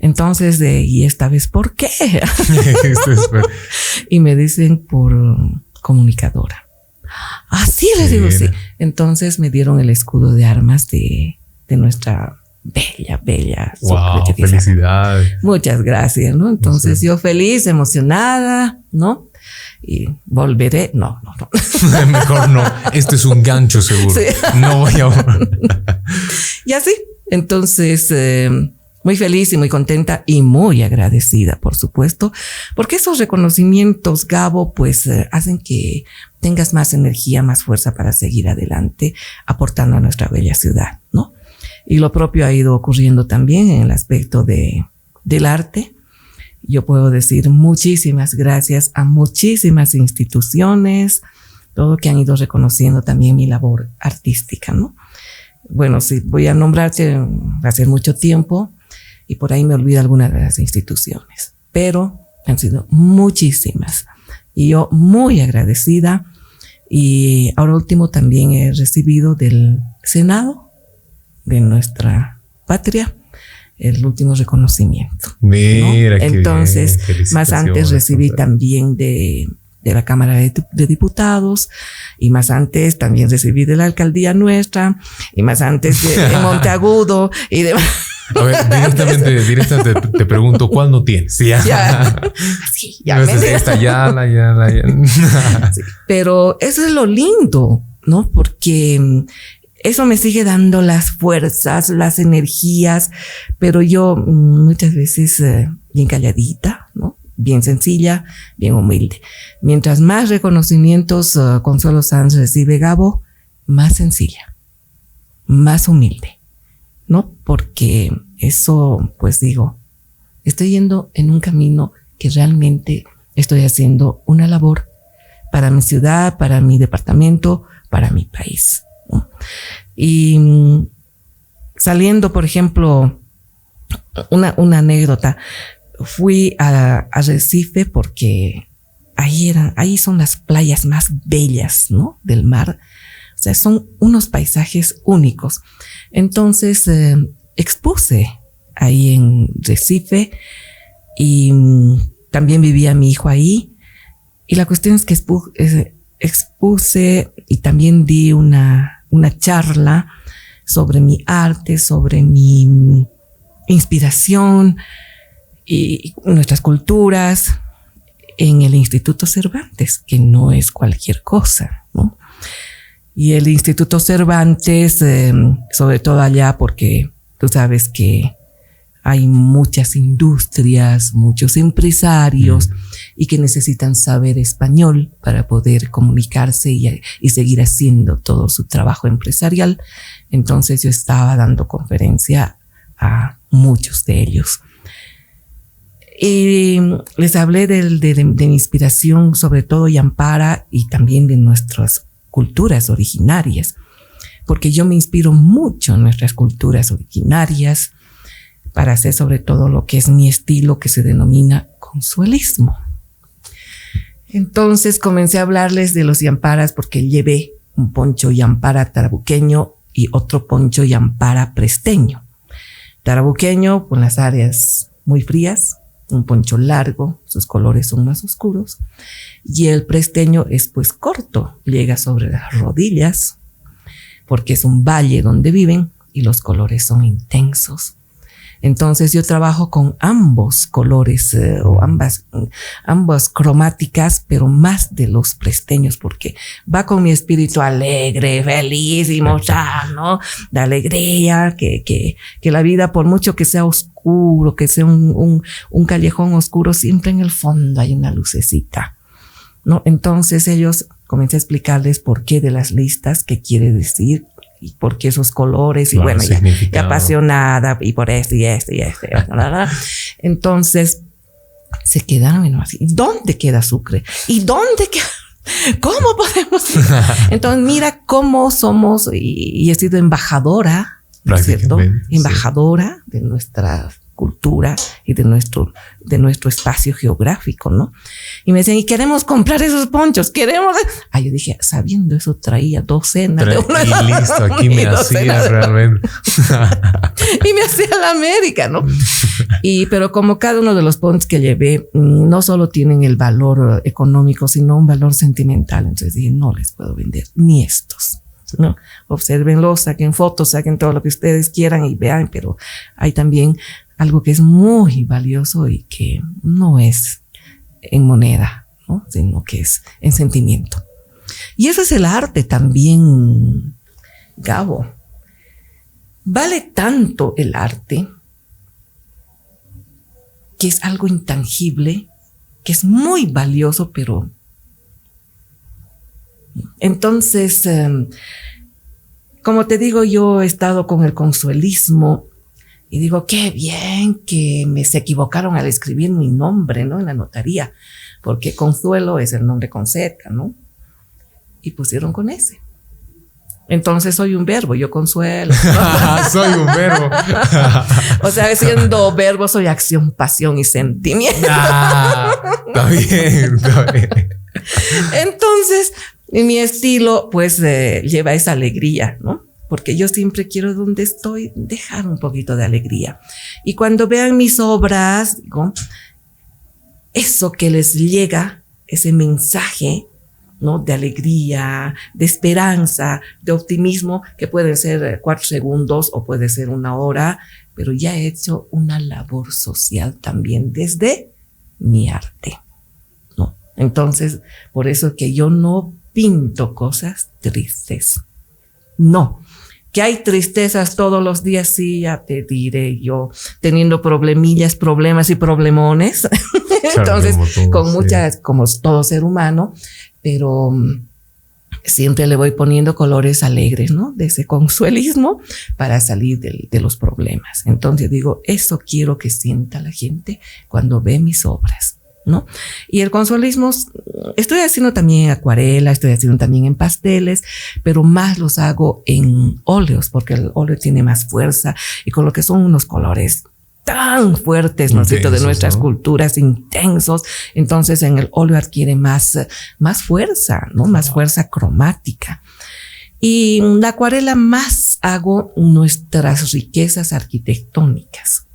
Entonces, ¿y esta vez por qué? y me dicen por comunicadora. Ah, sí, les digo, sí. Entonces me dieron el escudo de armas de, de nuestra bella, bella. Wow, felicidades. Muchas gracias, ¿no? Entonces yo feliz, emocionada, ¿no? Y volveré, no, no, no. Mejor no. Este es un gancho seguro. No voy a. y así, entonces, eh, muy feliz y muy contenta y muy agradecida, por supuesto, porque esos reconocimientos, Gabo, pues eh, hacen que tengas más energía, más fuerza para seguir adelante, aportando a nuestra bella ciudad, ¿no? Y lo propio ha ido ocurriendo también en el aspecto de, del arte. Yo puedo decir muchísimas gracias a muchísimas instituciones, todo que han ido reconociendo también mi labor artística, ¿no? Bueno, si voy a nombrarte, ser mucho tiempo y por ahí me olvido algunas de las instituciones, pero han sido muchísimas y yo muy agradecida y ahora último también he recibido del Senado de nuestra patria el último reconocimiento. Mira, entonces más antes recibí también de de la Cámara de, Diputados y más antes también recibí de la alcaldía nuestra y más antes de, Monteagudo y de... A ver, directamente, directamente te, pregunto, ¿cuál no tienes? Ya. ya. Sí, ya. Esta, ya, la, ya, la, ya. pero eso es lo lindo, ¿no? Porque mm, eso me sigue dando las fuerzas, las energías, pero yo mm, muchas veces eh, bien calladita, ¿no? Bien sencilla, bien humilde. Mientras más reconocimientos uh, Consuelo Sanz recibe Gabo, más sencilla, más humilde, ¿no? Porque eso, pues digo, estoy yendo en un camino que realmente estoy haciendo una labor para mi ciudad, para mi departamento, para mi país. Y mm, saliendo, por ejemplo, una, una anécdota fui a, Recife porque ahí eran, ahí son las playas más bellas, ¿no? Del mar. O sea, son unos paisajes únicos. Entonces, eh, expuse ahí en Recife y mm, también vivía mi hijo ahí. Y la cuestión es que expuse y también di una, una charla sobre mi arte, sobre mi inspiración y nuestras culturas en el Instituto Cervantes, que no es cualquier cosa, ¿no? Y el Instituto Cervantes, eh, sobre todo allá, porque tú sabes que hay muchas industrias, muchos empresarios y que necesitan saber español para poder comunicarse y, y, seguir haciendo todo su trabajo empresarial. Entonces yo estaba dando conferencia a muchos de ellos. Y les hablé de, de, mi inspiración, sobre todo Yampara y también de nuestras culturas originarias, porque yo me inspiro mucho en nuestras culturas originarias para hacer sobre todo lo que es mi estilo que se denomina consuelismo. Entonces comencé a hablarles de los yamparas porque llevé un poncho yampara tarabuqueño y otro poncho yampara presteño. Tarabuqueño con las áreas muy frías, un poncho largo, sus colores son más oscuros, y el presteño es pues corto, llega sobre las rodillas, porque es un valle donde viven y los colores son intensos. Entonces yo trabajo con ambos colores eh, o ambas, ambas cromáticas, pero más de los presteños, porque va con mi espíritu alegre, feliz y ¿no? De alegría, que, que, que la vida, por mucho que sea oscuro, que sea un, un, un callejón oscuro, siempre en el fondo hay una lucecita. ¿no? Entonces ellos comencé a explicarles por qué de las listas, qué quiere decir, y por qué esos colores, y bueno, ya, ya, apasionada, y por esto y esto y esto. Entonces se quedaron así. ¿Dónde queda Sucre? ¿Y dónde queda? ¿Cómo podemos? Entonces, mira cómo somos, y, y he sido embajadora, ¿no es cierto? Embajadora sí. de nuestra cultura y de nuestro, de nuestro espacio geográfico, ¿no? Y me decían, y queremos comprar esos ponchos, queremos. Ah, yo dije, sabiendo eso, traía docenas Tra de uno Y listo, aquí me hacía realmente. y me hacía la América, ¿no? y, pero como cada uno de los ponchos que llevé, mm, no solo tienen el valor económico, sino un valor sentimental. Entonces dije, no les puedo vender ni estos. ¿No? Obsérvenlo, saquen fotos, saquen todo lo que ustedes quieran y vean, pero hay también algo que es muy valioso y que no es en moneda, ¿no? sino que es en sentimiento. Y eso es el arte también, Gabo. Vale tanto el arte que es algo intangible, que es muy valioso, pero... Entonces, eh, como te digo, yo he estado con el consuelismo y digo, qué bien que me se equivocaron al escribir mi nombre, ¿no? En la notaría, porque Consuelo es el nombre con Z, ¿no? Y pusieron con S. Entonces soy un verbo, yo consuelo. soy un verbo. o sea, siendo verbo soy acción, pasión y sentimiento. Ah, está bien, está bien. Entonces, mi estilo pues eh, lleva esa alegría, ¿no? porque yo siempre quiero donde estoy dejar un poquito de alegría. Y cuando vean mis obras, digo, eso que les llega, ese mensaje, ¿no? De alegría, de esperanza, de optimismo, que pueden ser cuatro segundos o puede ser una hora, pero ya he hecho una labor social también desde mi arte, ¿no? Entonces, por eso que yo no pinto cosas tristes. No, que hay tristezas todos los días, sí, ya te diré yo, teniendo problemillas, problemas y problemones. Entonces, con muchas, sí. como todo ser humano, pero mm, siempre le voy poniendo colores alegres, ¿no? De ese consuelismo para salir de, de los problemas. Entonces digo, eso quiero que sienta la gente cuando ve mis obras. ¿No? Y el consuelismo, estoy haciendo también acuarela, estoy haciendo también en pasteles, pero más los hago en óleos, porque el óleo tiene más fuerza y con lo que son unos colores tan fuertes, ¿no es cierto?, de nuestras ¿no? culturas intensos. Entonces en el óleo adquiere más, más fuerza, ¿no? Más fuerza cromática. Y la acuarela más hago nuestras riquezas arquitectónicas.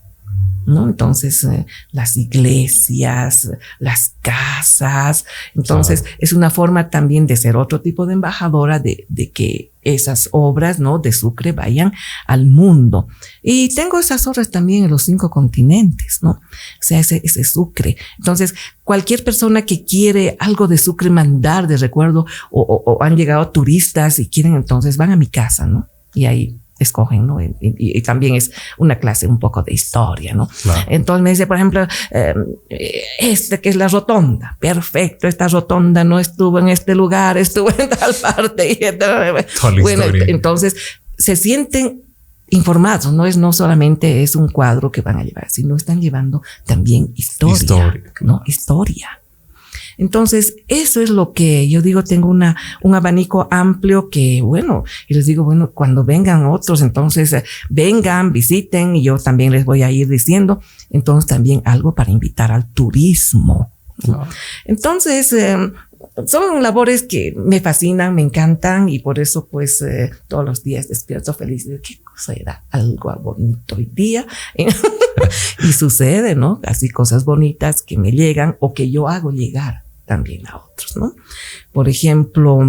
¿No? Entonces, eh, las iglesias, las casas, entonces es una forma también de ser otro tipo de embajadora de, de, que esas obras, ¿no? De Sucre vayan al mundo. Y tengo esas obras también en los cinco continentes, ¿no? O sea, ese, ese Sucre. Entonces, cualquier persona que quiere algo de Sucre mandar de recuerdo o, o, o han llegado turistas y quieren, entonces van a mi casa, ¿no? Y ahí escogen, ¿no? Y, y, y, también es una clase un poco de historia, ¿no? Claro. Entonces me dice, por ejemplo, eh, este que es la rotonda, perfecto, esta rotonda no estuvo en este lugar, estuvo en tal parte. Y, bueno, historia. entonces se sienten informados, no es no solamente es un cuadro que van a llevar, sino están llevando también historia, historia. ¿no? Historia. Entonces, eso es lo que yo digo, tengo una, un abanico amplio que, bueno, y les digo, bueno, cuando vengan otros, entonces eh, vengan, visiten, y yo también les voy a ir diciendo, entonces también algo para invitar al turismo. Claro. Entonces, eh, son labores que me fascinan, me encantan y por eso pues eh, todos los días despierto feliz de qué cosa era algo bonito hoy día y sucede, ¿no? Así cosas bonitas que me llegan o que yo hago llegar también a otros, ¿no? Por ejemplo,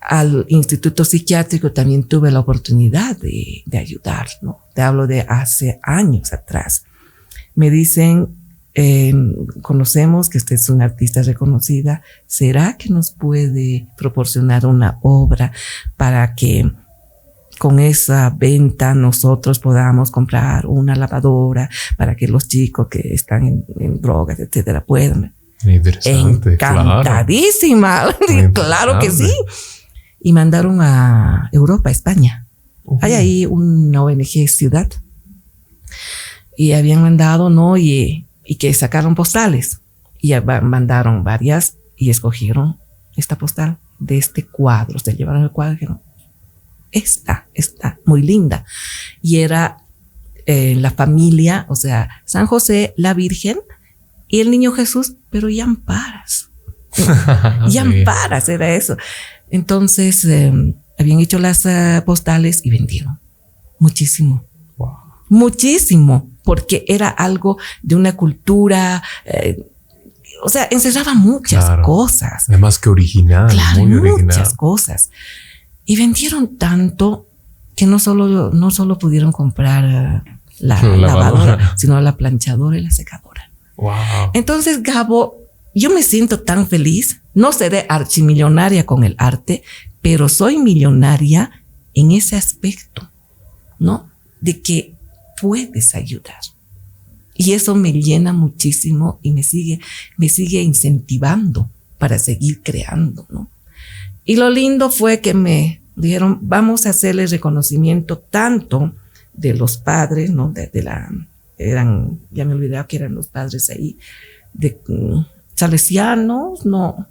al Instituto Psiquiátrico también tuve la oportunidad de, de ayudar, ¿no? Te hablo de hace años atrás. Me dicen, eh, conocemos que usted es una artista reconocida, ¿será que nos puede proporcionar una obra para que con esa venta nosotros podamos comprar una lavadora para que los chicos que están en, en drogas, etcétera, puedan? Interesante. Encantadísima. Claro. claro que sí. Y mandaron a Europa, a España. Uh -huh. Hay ahí una ONG Ciudad. Y habían mandado, ¿no? Y que sacaron postales y mandaron varias y escogieron esta postal de este cuadro. Se llevaron el cuadro y dijeron, esta está muy linda. Y era eh, la familia, o sea, San José, la Virgen y el niño Jesús, pero y amparas. y amparas era eso. Entonces, eh, habían hecho las uh, postales y vendieron muchísimo. Wow. Muchísimo porque era algo de una cultura, eh, o sea, encerraba muchas claro. cosas. Además que original, claro, muy muchas cosas. Y vendieron tanto que no solo, no solo pudieron comprar la, la lavadora, lavadora, sino la planchadora y la secadora. Wow. Entonces, Gabo, yo me siento tan feliz. No seré archimillonaria con el arte, pero soy millonaria en ese aspecto, ¿no? De que puedes ayudar. Y eso me llena muchísimo y me sigue, me sigue incentivando para seguir creando, ¿no? Y lo lindo fue que me dijeron, vamos a hacerle reconocimiento tanto de los padres, ¿no? De, de la, eran, ya me olvidaba que eran los padres ahí, de um, salesianos, no,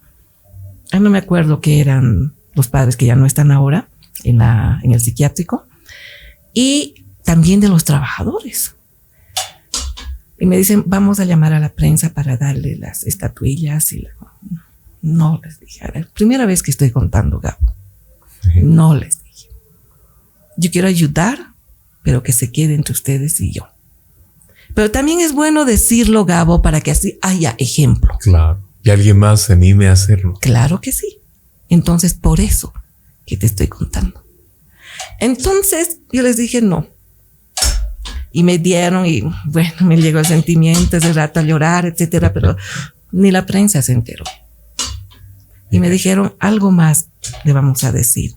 ay, no me acuerdo que eran los padres que ya no están ahora en, la, en el psiquiátrico, y también de los trabajadores. Y me dicen, vamos a llamar a la prensa para darle las estatuillas y la... No les dije, a ver, primera vez que estoy contando, Gabo. Sí. No les dije. Yo quiero ayudar, pero que se quede entre ustedes y yo. Pero también es bueno decirlo, Gabo, para que así haya ejemplo. Claro. Y alguien más se anime a hacerlo. Claro que sí. Entonces, por eso que te estoy contando. Entonces, yo les dije, no, y me dieron y bueno, me llegó el sentimiento ese rato a llorar, etcétera, pero ni la prensa se enteró. Y me dijeron algo más, le vamos a decir.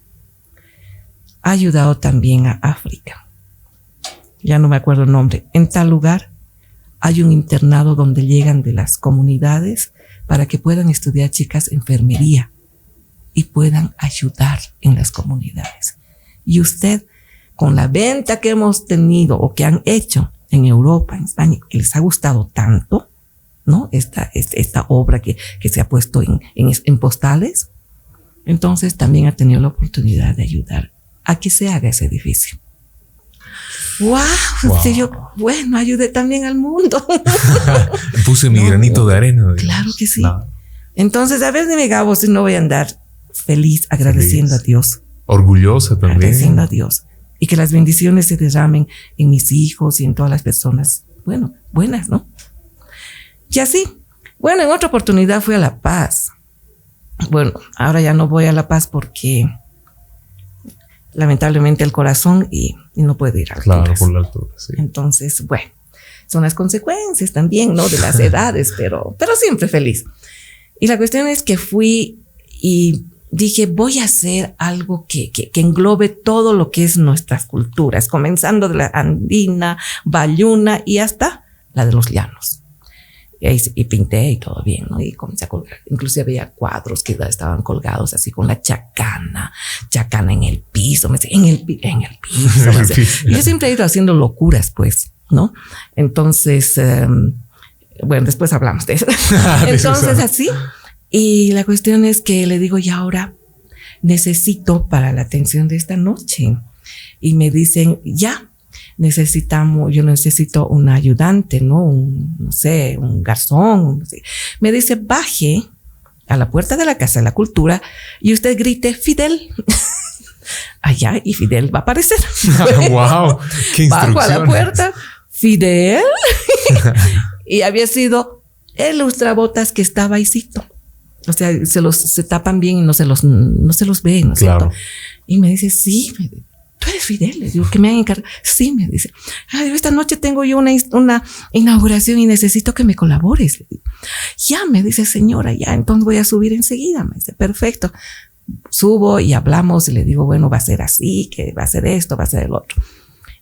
Ha ayudado también a África. Ya no me acuerdo el nombre. En tal lugar hay un internado donde llegan de las comunidades para que puedan estudiar chicas enfermería y puedan ayudar en las comunidades. Y usted con la venta que hemos tenido o que han hecho en Europa, en España, que les ha gustado tanto, ¿no? Esta, esta, esta obra que, que, se ha puesto en, en, en, postales, entonces también ha tenido la oportunidad de ayudar a que se haga ese edificio. ¡Wow! wow. Yo, bueno, ayudé también al mundo. Puse mi no, granito de arena. Digamos. Claro que sí. Claro. Entonces, a ver, dime, Gabo, si no voy a andar feliz agradeciendo feliz. a Dios. Orgullosa también. Agradeciendo a Dios y que las bendiciones se derramen en mis hijos y en todas las personas bueno, buenas, ¿no? Y así. Bueno, en otra oportunidad fui a La Paz. Bueno, ahora ya no voy a La Paz porque lamentablemente el corazón y, no puedo ir a Claro, por la altura, sí. Entonces, bueno, son las consecuencias también, ¿no? De las edades, pero, pero siempre feliz. Y la cuestión es que fui y dije, voy a hacer algo que, que, que, englobe todo lo que es nuestras culturas, comenzando de la andina, bayuna y hasta la de los llanos. Y, pinté y todo bien, ¿no? Y comencé a colgar. Inclusive había cuadros que estaban colgados así con la chacana, chacana en el piso, me en el, en el piso. y yo siempre he ido haciendo locuras, pues, ¿no? Entonces, em, bueno, después hablamos de eso. Entonces, así. Y la cuestión es que le digo, y ahora necesito para la atención de esta noche. Y me dicen, ya, necesitamos, yo necesito un ayudante, ¿no? Un, no sé, un garzón. Me dice, baje a la puerta de la Casa de la Cultura y usted grite Fidel. Allá y Fidel va a aparecer. wow, qué Bajo a la puerta, Fidel. y había sido el lustrabotas que estaba ahí. O sea, se los se tapan bien y no se los no se los ven, ¿no es cierto? Y me dice, sí, tú eres Fidel, le digo, que me han encargado. Sí, me dice, Ay, esta noche tengo yo una, una inauguración y necesito que me colabores. Le digo, ya, me dice, señora, ya, entonces voy a subir enseguida. Me dice, perfecto. Subo y hablamos y le digo, bueno, va a ser así, que va a ser esto, va a ser el otro.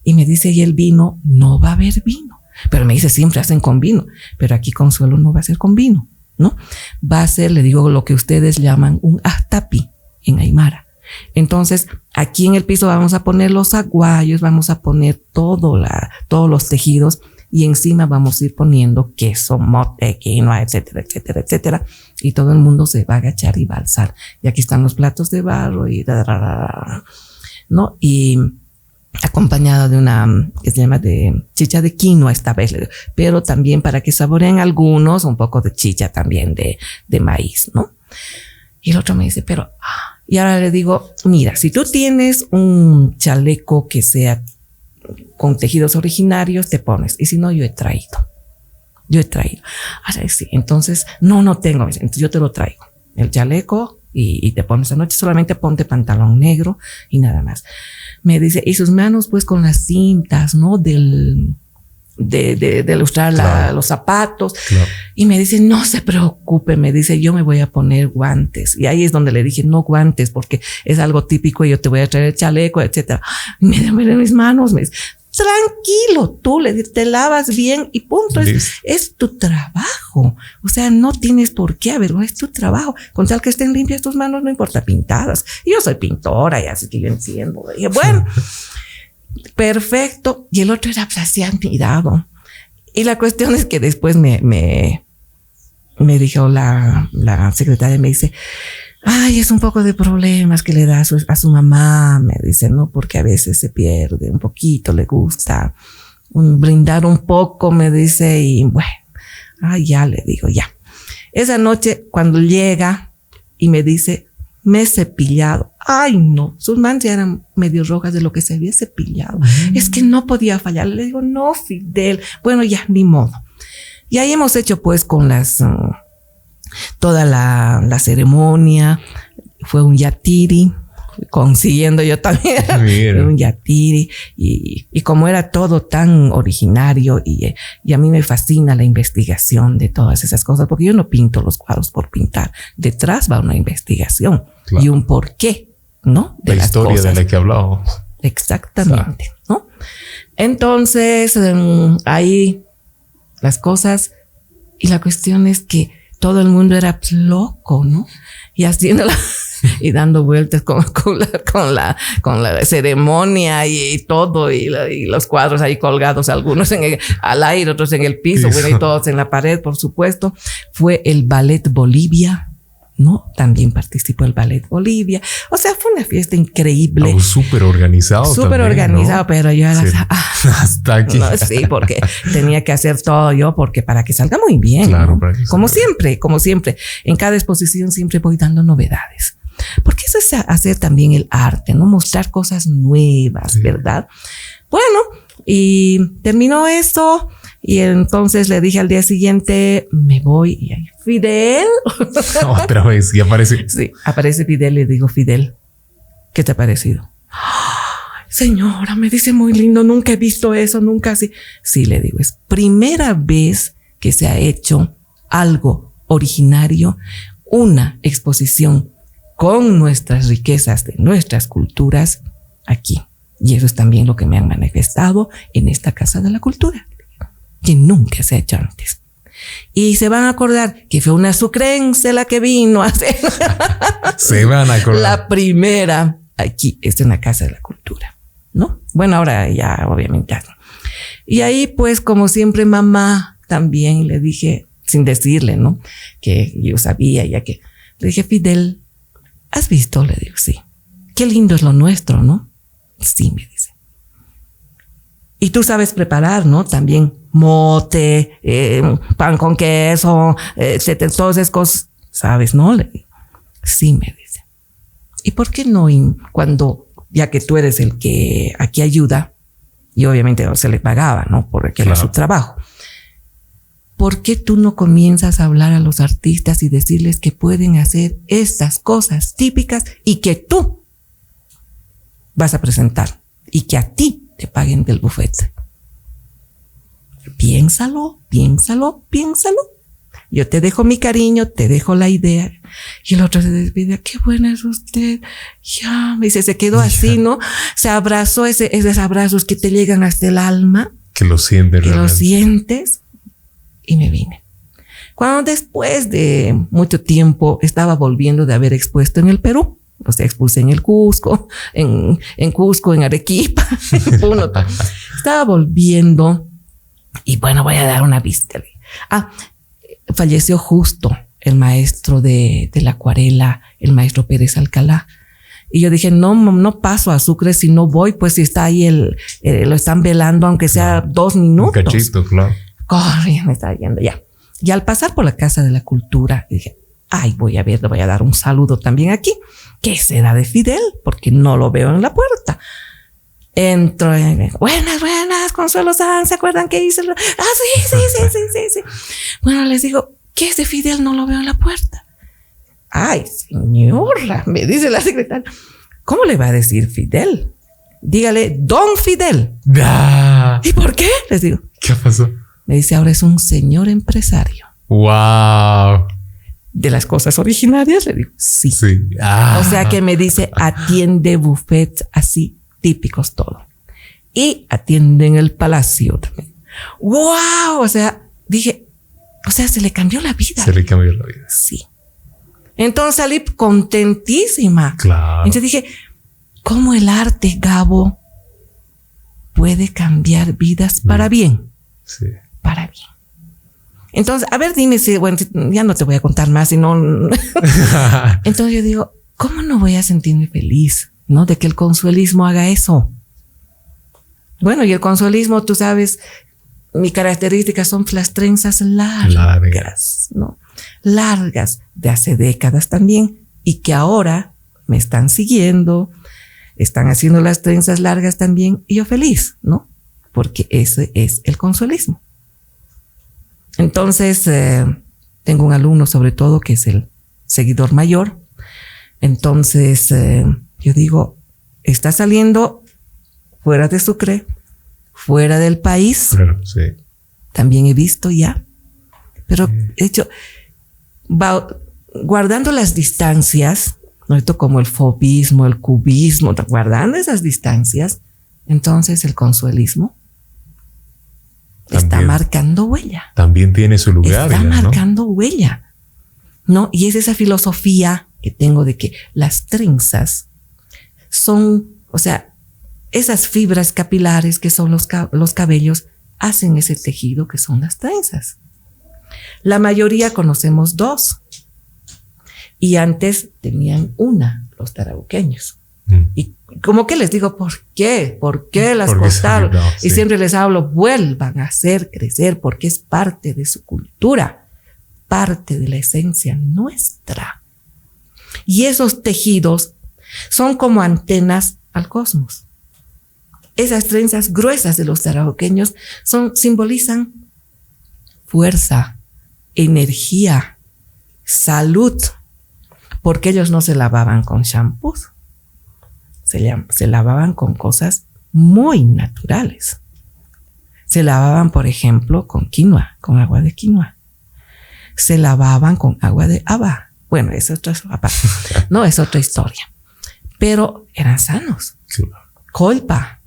Y me dice, y el vino, no va a haber vino. Pero me dice, siempre hacen con vino, pero aquí Consuelo no va a ser con vino, ¿no? Va a ser, le digo, lo que ustedes llaman un ahtapi en Aymara entonces, aquí en el piso vamos a poner los aguayos, vamos a poner todos los tejidos y encima vamos a ir poniendo queso, mote, quinoa, etcétera, etcétera, etcétera. Y todo el mundo se va a agachar y va a alzar. Y aquí están los platos de barro y ¿no? Y acompañada de una que se llama de chicha de quinoa esta vez, pero también para que saboreen algunos un poco de chicha también de, de maíz, ¿no? Y el otro me dice, pero, ah, y ahora le digo, mira, si tú tienes un chaleco que sea con tejidos originarios, te pones. Y si no, yo he traído. Yo he traído. Ahora sí, entonces, no, no tengo. Entonces yo te lo traigo. El chaleco y, y te pones anoche, solamente ponte pantalón negro y nada más. Me dice, y sus manos pues con las cintas, ¿no? Del, de, de, de ilustrar los zapatos. Y me dice, no se preocupe, me dice, yo me voy a poner guantes. Y ahí es donde le dije, no guantes, porque es algo típico y yo te voy a traer el chaleco, etcétera. Me en mis manos, me dice, tranquilo, tú le te lavas bien y punto. Es, es, tu trabajo. O sea, no tienes por qué avergonzar, es tu trabajo. Con tal que estén limpias tus manos, no importa pintadas. Y yo soy pintora y así que yo entiendo. Y bueno. perfecto. Y el otro era pues, así admirado. Y la cuestión es que después me, me, me dijo la, la secretaria, me dice, ay, es un poco de problemas que le da a su, a su mamá, me dice, ¿no? Porque a veces se pierde un poquito, le gusta un, brindar un poco, me dice, y bueno, ay, ya le digo, ya. Esa noche, cuando llega y me dice, me he cepillado. Ay, no, sus manos ya eran medio rojas de lo que se había cepillado. Es que no podía fallar. Le digo, no, Fidel. Bueno, ya, ni modo. Y ahí hemos hecho pues con las, uh, toda la, la, ceremonia. Fue un yatiri, consiguiendo yo también. Un yatiri. Y, y, como era todo tan originario y, y, a mí me fascina la investigación de todas esas cosas porque yo no pinto los cuadros por pintar. Detrás va una investigación y un porqué no de la historia de la que hablábamos. Exactamente no entonces em, ahí las cosas y la cuestión es que todo el mundo era loco no y haciendo la y dando vueltas con, con, la, con, la, con la ceremonia y, todo, y, y, los cuadros ahí colgados, algunos en el, al aire, otros en el piso, bueno, y todos en la pared, por supuesto. Fue el Ballet Bolivia ¿no? También participó el Ballet Bolivia. O sea, fue una fiesta increíble. súper organizado. Súper organizado, pero yo era ah, hasta aquí. sí, porque tenía que hacer todo yo, porque para que salga muy bien. Claro, como siempre, como siempre. En cada exposición siempre voy dando novedades. Porque eso es hacer también el arte, ¿no? Mostrar cosas nuevas, ¿verdad? Bueno, y terminó esto, Y entonces le dije al día siguiente, me voy. Y ahí, Fidel. Otra vez, y aparece. Sí, aparece Fidel y le digo, Fidel, ¿qué te ha parecido? Señora, me dice muy lindo, nunca he visto eso, nunca así. Sí, le digo, es primera vez que se ha hecho algo originario, una exposición con nuestras riquezas de nuestras culturas aquí. Y eso es también lo que me han manifestado en esta Casa de la Cultura, que nunca se ha hecho antes. Y se van a acordar que fue una sucrense la que vino a hacer. se van a acordar. La primera aquí es en la Casa de la Cultura, ¿no? Bueno, ahora ya obviamente. Y ahí pues como siempre mamá también le dije, sin decirle, ¿no? Que yo sabía ya que le dije, Fidel, ¿has visto? Le digo, sí. Qué lindo es lo nuestro, ¿no? Sí, me dice. Y tú sabes preparar, ¿no? También mote, eh, pan con queso, etcétera, todas esas cosas, ¿sabes? ¿No? Le digo, sí, me dice. ¿Y por qué no cuando, ya que tú eres el que aquí ayuda, y obviamente se le pagaba, ¿no? Porque era su trabajo. ¿Por qué tú no comienzas a hablar a los artistas y decirles que pueden hacer estas cosas típicas y que tú vas a presentar y que a ti te paguen del bufete? Piénsalo, piénsalo, piénsalo. Yo te dejo mi cariño, te dejo la idea. Y el otro se despide, qué buena es usted. Ya, me dice, se quedó así, ¿no? Se abrazó ese, esos abrazos que te llegan hasta el alma. Que lo sientes. Que lo sientes. Y me vine. Cuando después de mucho tiempo estaba volviendo de haber expuesto en el Perú, o sea, expuse en el Cusco, en, en Cusco, en Arequipa, estaba volviendo y bueno, voy a dar una vista. Ah, falleció justo el maestro de, la acuarela, el maestro Pérez Alcalá. Y yo dije, no, no paso a Sucre si no voy, pues si está ahí el, eh, lo están velando, aunque sea dos minutos. Un cachito, claro. Corre, me está yendo ya. Y al pasar por la Casa de la Cultura, dije, ay, voy a ver, le voy a dar un saludo también aquí. ¿Qué será de Fidel? Porque no lo veo en la puerta. Entro en, buenas, buenas, Consuelo San, ¿se acuerdan que hice? Ah, sí, sí, sí, sí, sí, sí. Bueno, les digo, ¿qué es de Fidel? No lo veo en la puerta. Ay, señora, me dice la secretaria. ¿Cómo le va a decir Fidel? Dígale, don Fidel. ¿Y por qué? Les digo. ¿Qué pasó? Me dice, ahora es un señor empresario. Wow. De las cosas originarias, le digo, sí. Sí. O sea que me dice, atiende buffet así típicos todo. Y atienden el palacio también. ¡Wow! O sea, dije, o sea, se le cambió la vida. Se le cambió la vida. Sí. Entonces salí contentísima. Claro. Entonces dije, ¿cómo el arte, Gabo, puede cambiar vidas para mm. bien? Sí. Para bien. Entonces, a ver, dime si, bueno, ya no te voy a contar más, sino. Entonces yo digo, ¿cómo no voy a sentirme feliz? ¿No? De que el consuelismo haga eso. Bueno, y el consuelismo, tú sabes, mi característica son las trenzas largas, ¿no? Largas, de hace décadas también, y que ahora me están siguiendo, están haciendo las trenzas largas también, y yo feliz, ¿no? Porque ese es el consuelismo. Entonces, eh, tengo un alumno sobre todo que es el seguidor mayor. Entonces, eh, yo digo, está saliendo fuera de Sucre, fuera del país. sí. También he visto ya. Pero he hecho, guardando las distancias, ¿no? como el fobismo, el cubismo, guardando esas distancias, entonces el consuelismo está marcando huella. También tiene su lugar. Está marcando huella. ¿No? Y es esa filosofía que tengo de que las trenzas son, o sea, esas fibras capilares que son los, los cabellos hacen ese tejido que son las trenzas. La mayoría conocemos dos. Y antes tenían una, los tarabuqueños. Mm. Y como que les digo, ¿por qué? ¿Por qué las cortaron? Y siempre les hablo, vuelvan a hacer crecer porque es parte de su cultura, parte de la esencia nuestra. Y esos tejidos son como antenas al cosmos. Esas trenzas gruesas de los tarajoqueños son, simbolizan fuerza, energía, salud, porque ellos no se lavaban con shampoos, se, lavaban con cosas muy naturales. Se lavaban, por ejemplo, con quinoa, con agua de quinoa. Se lavaban con agua de haba. Bueno, es otra, no es otra historia. Pero eran sanos. Colpa.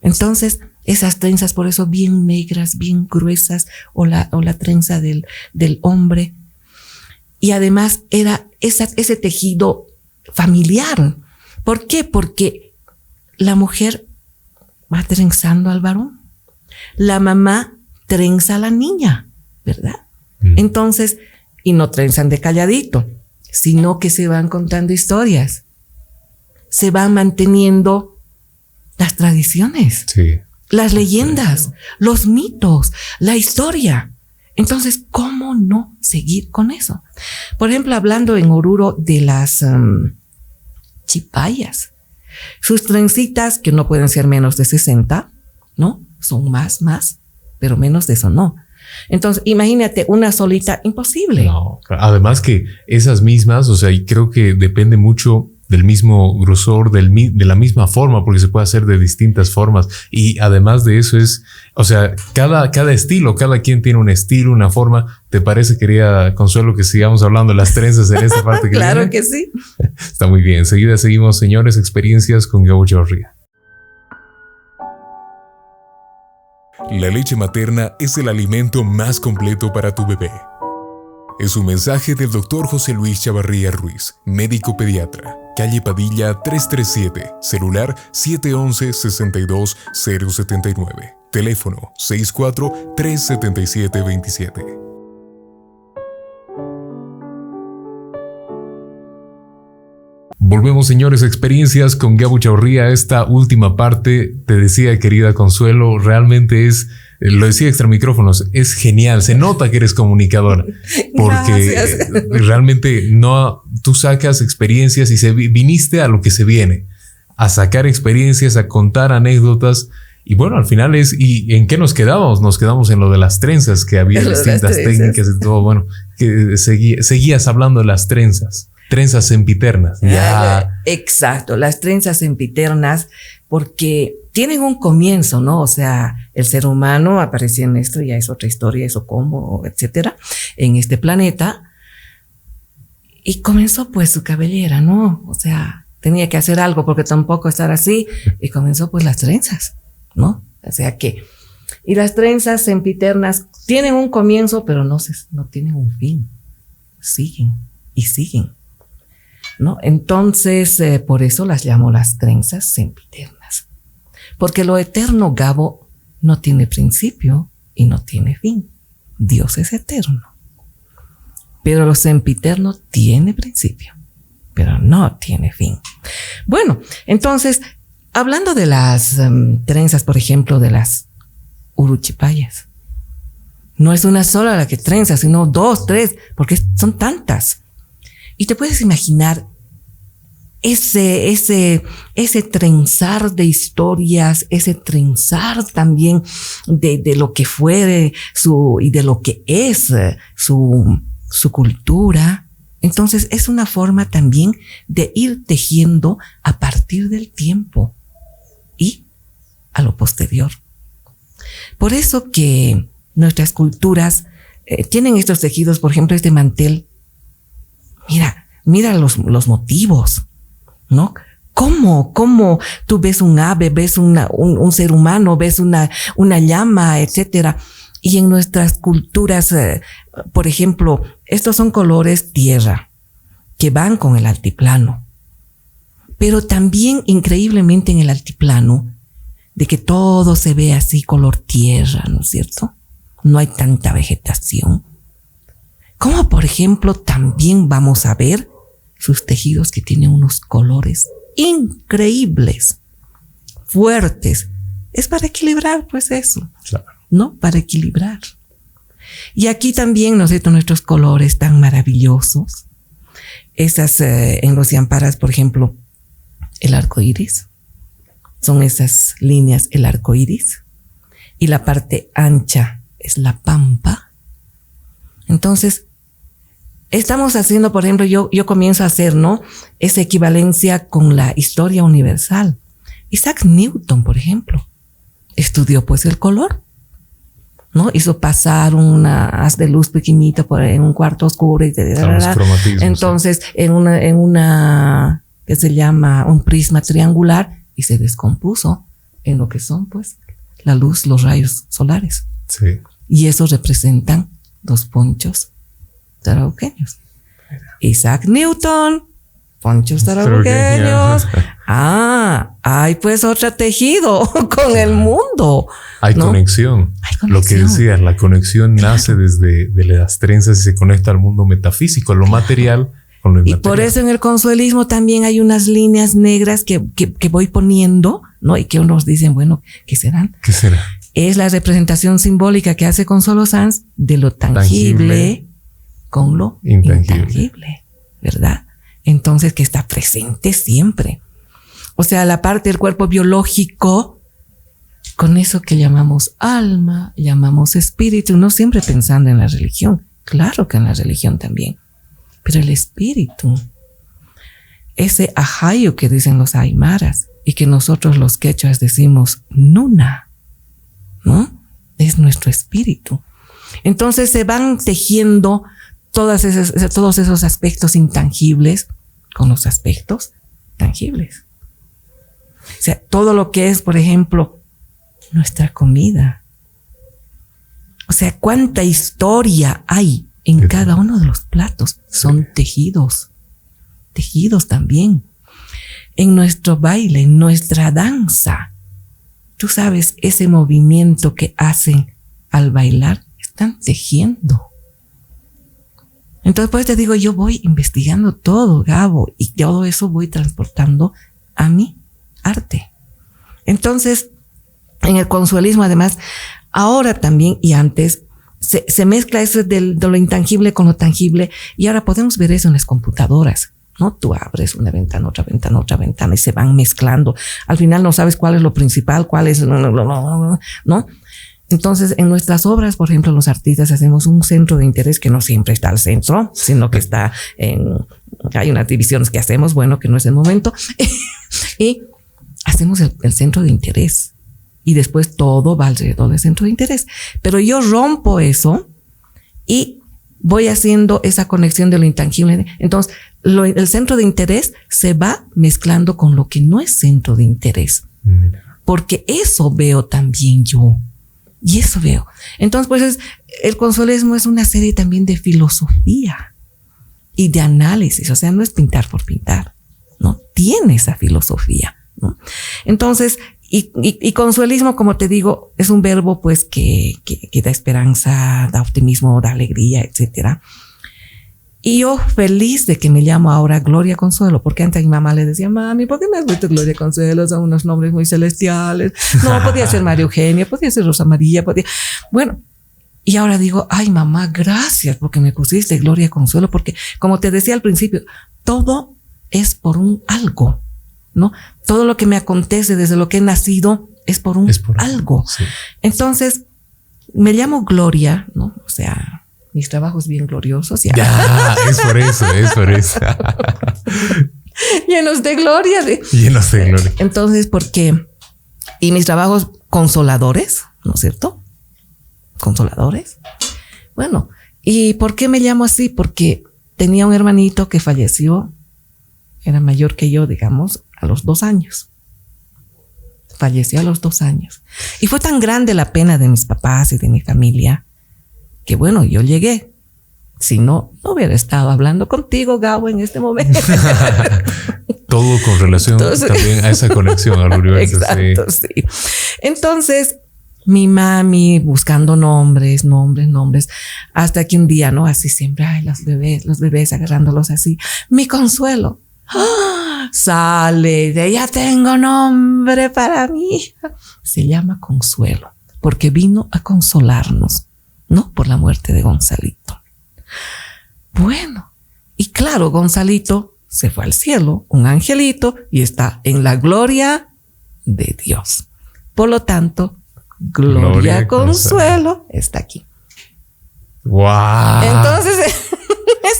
Entonces, esas trenzas, por eso bien negras, bien gruesas, o la, o la trenza del, del hombre. Y además era ese tejido familiar. ¿Por qué? Porque la mujer va trenzando al varón. La mamá trenza a la niña, ¿verdad? Mm. Entonces, y no trenzan de calladito, sino que se van contando historias. Se van manteniendo las tradiciones. Sí las leyendas, los mitos, la historia. Entonces, ¿cómo no seguir con eso? Por ejemplo, hablando en Oruro de las um, chipayas, sus trencitas, que no pueden ser menos de 60, ¿no? Son más, más, pero menos de eso no. Entonces, imagínate una solita, imposible. No, además que esas mismas, o sea, y creo que depende mucho del mismo grosor, del, de la misma forma, porque se puede hacer de distintas formas. Y además de eso es, o sea, cada, cada estilo, cada quien tiene un estilo, una forma. ¿Te parece, quería Consuelo, que sigamos hablando de las trenzas en esta parte? Que claro que sí. Está muy bien. Enseguida seguimos, señores, experiencias con Gabo Jorria. La leche materna es el alimento más completo para tu bebé. Es un mensaje del doctor José Luis Chavarría Ruiz, médico pediatra calle Padilla 337, celular 711-62079, teléfono 64-377-27. Volvemos, señores, experiencias con Gabo Chaurría. Esta última parte, te decía, querida Consuelo, realmente es, lo decía extra micrófonos, es genial. Se nota que eres comunicadora porque realmente no, tú sacas experiencias y se, viniste a lo que se viene, a sacar experiencias, a contar anécdotas. Y bueno, al final es, ¿y en qué nos quedamos? Nos quedamos en lo de las trenzas, que había distintas técnicas y todo. Bueno, que seguías hablando de las trenzas. Trenzas sempiternas. Ya. Exacto, las trenzas sempiternas, porque tienen un comienzo, ¿no? O sea, el ser humano apareció en esto, ya es otra historia, eso cómo, etcétera, en este planeta. Y comenzó pues su cabellera, ¿no? O sea, tenía que hacer algo porque tampoco estar así. Y comenzó pues las trenzas, ¿no? O sea que, y las trenzas sempiternas tienen un comienzo, pero no, se, no tienen un fin. Siguen y siguen. ¿No? Entonces, eh, por eso las llamo las trenzas sempiternas. Porque lo eterno, Gabo, no tiene principio y no tiene fin. Dios es eterno. Pero lo sempiterno tiene principio, pero no tiene fin. Bueno, entonces, hablando de las em, trenzas, por ejemplo, de las uruchipayas, no es una sola la que trenza, sino dos, tres, porque son tantas. Y te puedes imaginar ese, ese, ese trenzar de historias, ese trenzar también de, de lo que fue su, y de lo que es eh, su, su cultura. Entonces es una forma también de ir tejiendo a partir del tiempo y a lo posterior. Por eso que nuestras culturas eh, tienen estos tejidos, por ejemplo, este mantel Mira, mira los, los motivos, ¿no? ¿Cómo? ¿Cómo tú ves un ave, ves una, un, ser humano, ves una, una llama, etcétera? Y en nuestras culturas, eh, por ejemplo, estos son colores tierra, que van con el altiplano. Pero también increíblemente en el altiplano, de que todo se ve así color tierra, ¿no es cierto? No hay tanta vegetación. Como por ejemplo también vamos a ver sus tejidos que tienen unos colores increíbles, fuertes. Es para equilibrar, pues eso. ¿No? Para equilibrar. Y aquí también, ¿no es cierto? Nuestros colores tan maravillosos. Esas eh, en los yamparas, por ejemplo, el arco iris. Son esas líneas, el arco iris. Y la parte ancha es la pampa. Entonces, estamos haciendo, por ejemplo, yo, yo comienzo a hacer, ¿no? Esa equivalencia con la historia universal. Isaac Newton, por ejemplo, estudió pues el color. ¿no? Hizo pasar una haz de luz pequeñita por en un cuarto oscuro y entonces en una en una que se llama un prisma triangular y se descompuso en lo que son pues la luz, los rayos solares. Sí. Y eso representan los ponchos tarauqueños. Isaac Newton, ponchos tarauqueños. ah, hay pues otro tejido con el mundo. Hay, conexión. Lo que decías, la conexión nace desde de las trenzas y se conecta al mundo metafísico, lo material. Con lo y por eso en el consuelismo también hay unas líneas negras que, que, voy poniendo, ¿no? Y que unos dicen, bueno, ¿qué serán? ¿Qué será? Es la representación simbólica que hace Consuelo Sanz de lo tangible, con lo intangible. ¿verdad? Entonces, que está presente siempre. O sea, la parte del cuerpo biológico, con eso que llamamos alma, llamamos espíritu, no siempre pensando en la religión, claro que en la religión también, pero el espíritu, ese ajayo que dicen los aymaras y que nosotros los quechuas decimos nuna, ¿no? Es nuestro espíritu. Entonces se van tejiendo todas todos esos aspectos intangibles con los aspectos tangibles. O sea, todo lo que es, por ejemplo, nuestra comida. O sea, cuánta historia hay en cada uno de los platos. Son tejidos. Tejidos también. En nuestro baile, en nuestra danza. Tú sabes, ese movimiento que hacen al bailar, están tejiendo. Entonces, pues te digo, yo voy investigando todo, Gabo, y todo eso voy transportando a mi arte. Entonces, en el consuelismo, además, ahora también y antes, se, mezcla eso de lo intangible con lo tangible, y ahora podemos ver eso en las computadoras. ¿no? Tú abres una ventana, otra ventana, otra ventana y se van mezclando. Al final no sabes cuál es lo principal, cuál es, ¿no? Entonces, en nuestras obras, por ejemplo, los artistas hacemos un centro de interés que no siempre está al centro, sino que está en, hay unas divisiones que hacemos, bueno, que no es el momento, y hacemos el, centro de interés. Y después todo va alrededor del centro de interés. Pero yo rompo eso y voy haciendo esa conexión de lo intangible. Entonces, el centro de interés se va mezclando con lo que no es centro de interés. Porque eso veo también yo. Y eso veo. Entonces, pues el consuelismo es una serie también de filosofía y de análisis. O sea, no es pintar por pintar, ¿no? Tiene esa filosofía, ¿no? Entonces, y, consuelismo, como te digo, es un verbo pues que, que da esperanza, da optimismo, da alegría, etcétera. Y yo feliz de que me llamo ahora Gloria Consuelo, porque antes mi mamá le decía, mami, ¿por qué me has Gloria Consuelo? Son unos nombres muy celestiales. No, podía ser María Eugenia, podía ser Rosa María, podía. Bueno, y ahora digo, ay mamá, gracias porque me pusiste Gloria Consuelo, porque como te decía al principio, todo es por un algo, ¿no? Todo lo que me acontece desde lo que he nacido es por un algo. Entonces, me llamo Gloria, ¿no? O sea, mis trabajos bien gloriosos. Ya, ya es por eso, es por eso. Llenos de gloria. Llenos de gloria. Entonces, ¿por qué? Y mis trabajos consoladores, ¿no es cierto? Consoladores. Bueno, ¿y por qué me llamo así? Porque tenía un hermanito que falleció, era mayor que yo, digamos, a los dos años. Falleció a los dos años. Y fue tan grande la pena de mis papás y de mi familia que bueno, yo llegué. Si no, no hubiera estado hablando contigo, Gabo, en este momento. Todo con relación también a esa conexión al universo. Exacto, sí. Entonces, mi mami buscando nombres, nombres, nombres, hasta que un día, ¿no? Así siempre, ay, los bebés, los bebés agarrándolos así. Mi consuelo. ¡Ah! Sale, de ya tengo nombre para mí. Se llama Consuelo, porque vino a consolarnos ¿no? Por la muerte de Gonzalito. Bueno, y claro, Gonzalito se fue al cielo, un angelito, y está en la gloria de Dios. Por lo tanto, Gloria, Consuelo, está aquí. ¡Wow! Entonces.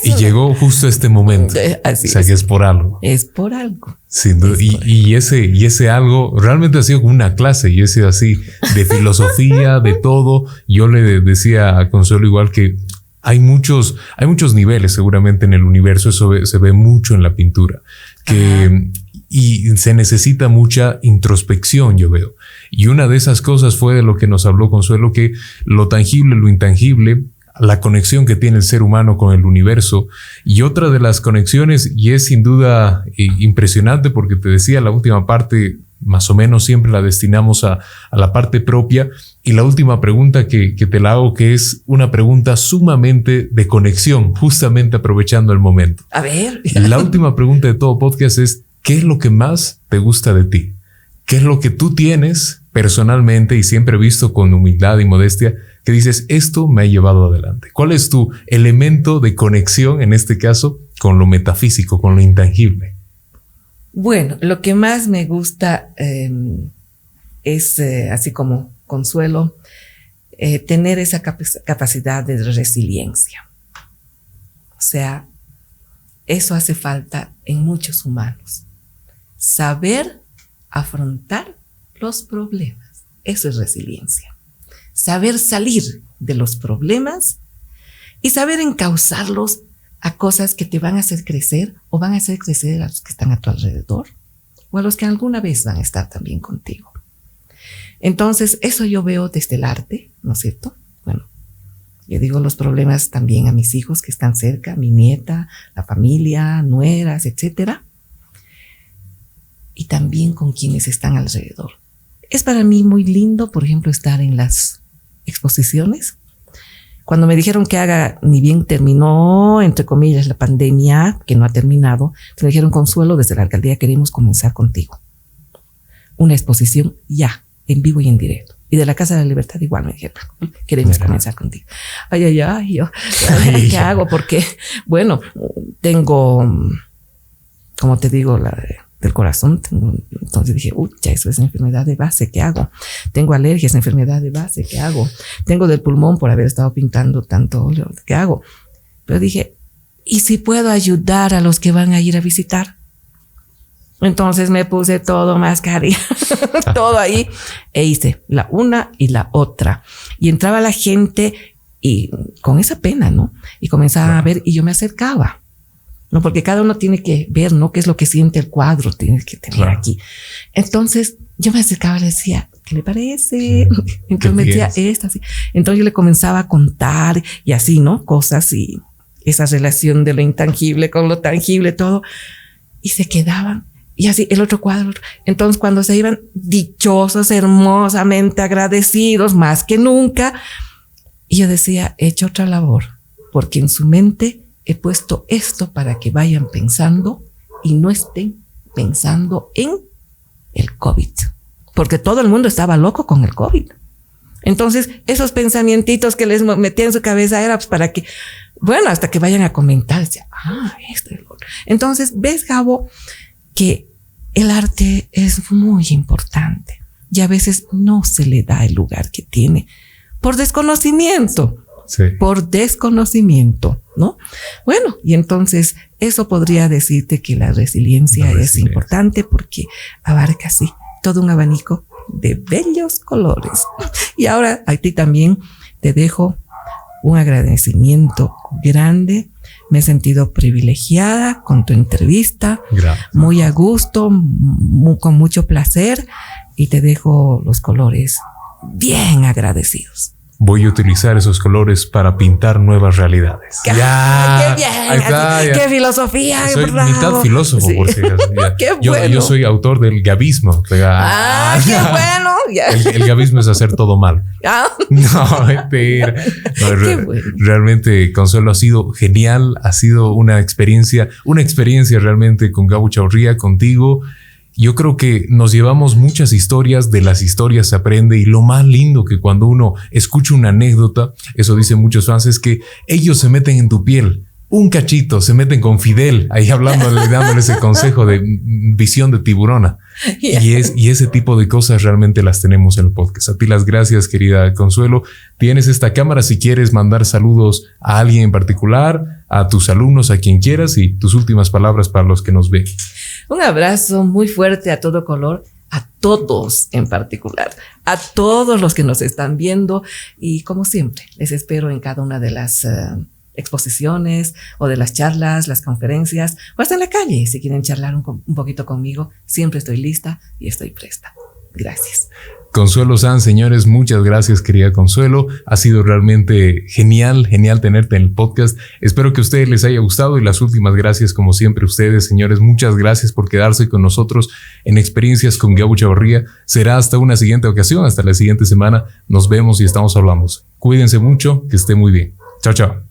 y llegó justo este momento. Eh, así o sea, que es por algo. Es por algo. Sin duda. Y, y, ese, y ese algo realmente ha sido como una clase y he sido así de filosofía, de todo. Yo le decía a Consuelo igual que hay muchos, hay muchos niveles seguramente en el universo. Eso se ve mucho en la pintura. Que, y se necesita mucha introspección, yo veo. Y una de esas cosas fue de lo que nos habló Consuelo, que lo tangible, lo intangible, la conexión que tiene el ser humano con el universo. Y otra de las conexiones, y es sin duda eh, impresionante porque te decía, la última parte más o menos siempre la destinamos a, a la parte propia. Y la última pregunta que, que, te la hago, que es una pregunta sumamente de conexión, justamente aprovechando el momento. A ver. La última pregunta de todo podcast es, ¿qué es lo que más te gusta de ti? ¿Qué es lo que tú tienes personalmente y siempre visto con humildad y modestia que dices, esto me ha llevado adelante? ¿Cuál es tu elemento de conexión, en este caso, con lo metafísico, con lo intangible? Bueno, lo que más me gusta eh, es, eh, así como consuelo, eh, tener esa cap capacidad de resiliencia. O sea, eso hace falta en muchos humanos. Saber afrontar los problemas. Eso es resiliencia. Saber salir de los problemas y saber encauzarlos a cosas que te van a hacer crecer o van a hacer crecer a los que están a tu alrededor o a los que alguna vez van a estar también contigo. Entonces, eso yo veo desde el arte, ¿no es cierto? Bueno, yo digo los problemas también a mis hijos que están cerca, mi nieta, la familia, nueras, etcétera y también con quienes están alrededor. Es para mí muy lindo, por ejemplo, estar en las exposiciones. Cuando me dijeron que haga, ni bien terminó, entre comillas, la pandemia, que no ha terminado, me dijeron, Consuelo, desde la alcaldía queremos comenzar contigo. Una exposición ya, en vivo y en directo. Y de la Casa de la Libertad igual me dijeron, queremos comenzar contigo. Ay, ay, ay, yo, ¿qué hago? Porque, bueno, tengo, como te digo, la del corazón. entonces dije, uy, eso es enfermedad de base, ¿qué hago? Tengo alergias, enfermedad de base, ¿qué hago? Tengo del pulmón por haber estado pintando tanto óleo, ¿qué hago? Pero dije, ¿y si puedo ayudar a los que van a ir a visitar? Entonces me puse todo mascarilla, todo ahí, e hice la una y la otra. Y entraba la gente y con esa pena, ¿no? Y comenzaba a ver y yo me acercaba ¿no? Porque cada uno tiene que ver, ¿no? ¿Qué es lo que siente el cuadro? Tiene que tener aquí. Entonces yo me acercaba y le decía, ¿qué le parece? Entonces me decía esta, así. Entonces yo le comenzaba a contar y así, ¿no? Cosas y esa relación de lo intangible con lo tangible, todo. Y se quedaban. Y así el otro cuadro. Entonces cuando se iban dichosos, hermosamente agradecidos, más que nunca, y yo decía, he hecho otra labor, porque en su mente he puesto esto para que vayan pensando y no estén pensando en el COVID, porque todo el mundo estaba loco con el COVID. Entonces, esos pensamientos que les metía en su cabeza era pues, para que, bueno, hasta que vayan a comentar, ah, esto es Entonces, ves, Gabo, que el arte es muy importante y a veces no se le da el lugar que tiene por desconocimiento por desconocimiento, ¿no? Bueno, y entonces eso podría decirte que la resiliencia, es importante porque abarca así todo un abanico de bellos colores. Y ahora a ti también te dejo un agradecimiento grande. Me he sentido privilegiada con tu entrevista, muy a gusto, con mucho placer y te dejo los colores bien agradecidos voy a utilizar esos colores para pintar nuevas realidades. Ya, qué bien, qué filosofía. Soy mitad filósofo, porque qué yo, bueno. yo, soy autor del gavismo. Ah, qué bueno. El, gavismo es hacer todo mal. Ah. No, mentira. Realmente, Consuelo, ha sido genial. Ha sido una experiencia, una experiencia realmente con Gabo Chaurría, contigo. Yo creo que nos llevamos muchas historias, de las historias se aprende y lo más lindo que cuando uno escucha una anécdota, eso dicen muchos fans, es que ellos se meten en tu piel un cachito, se meten con Fidel ahí hablándole, dándole ese consejo de visión de tiburona. Y, es, y ese tipo de cosas realmente las tenemos en el podcast. A ti las gracias, querida Consuelo. Tienes esta cámara si quieres mandar saludos a alguien en particular, a tus alumnos, a quien quieras y tus últimas palabras para los que nos ven. Un abrazo muy fuerte a todo color a todos en particular, a todos los que nos están viendo y como siempre, les espero en cada una de las eh, exposiciones o de las charlas, las conferencias, o hasta en la calle. Si quieren charlar un, un poquito conmigo, siempre estoy lista y estoy presta. Gracias. Consuelo San, señores, muchas gracias, querida Consuelo. Ha sido realmente genial, genial tenerte en el podcast. Espero que a ustedes les haya gustado y las últimas gracias, como siempre, ustedes, señores, muchas gracias por quedarse con nosotros en Experiencias con Gabo Chavarría. Será hasta una siguiente ocasión, hasta la siguiente semana. Nos vemos y estamos hablando. Cuídense mucho, que esté muy bien. Chao, chao.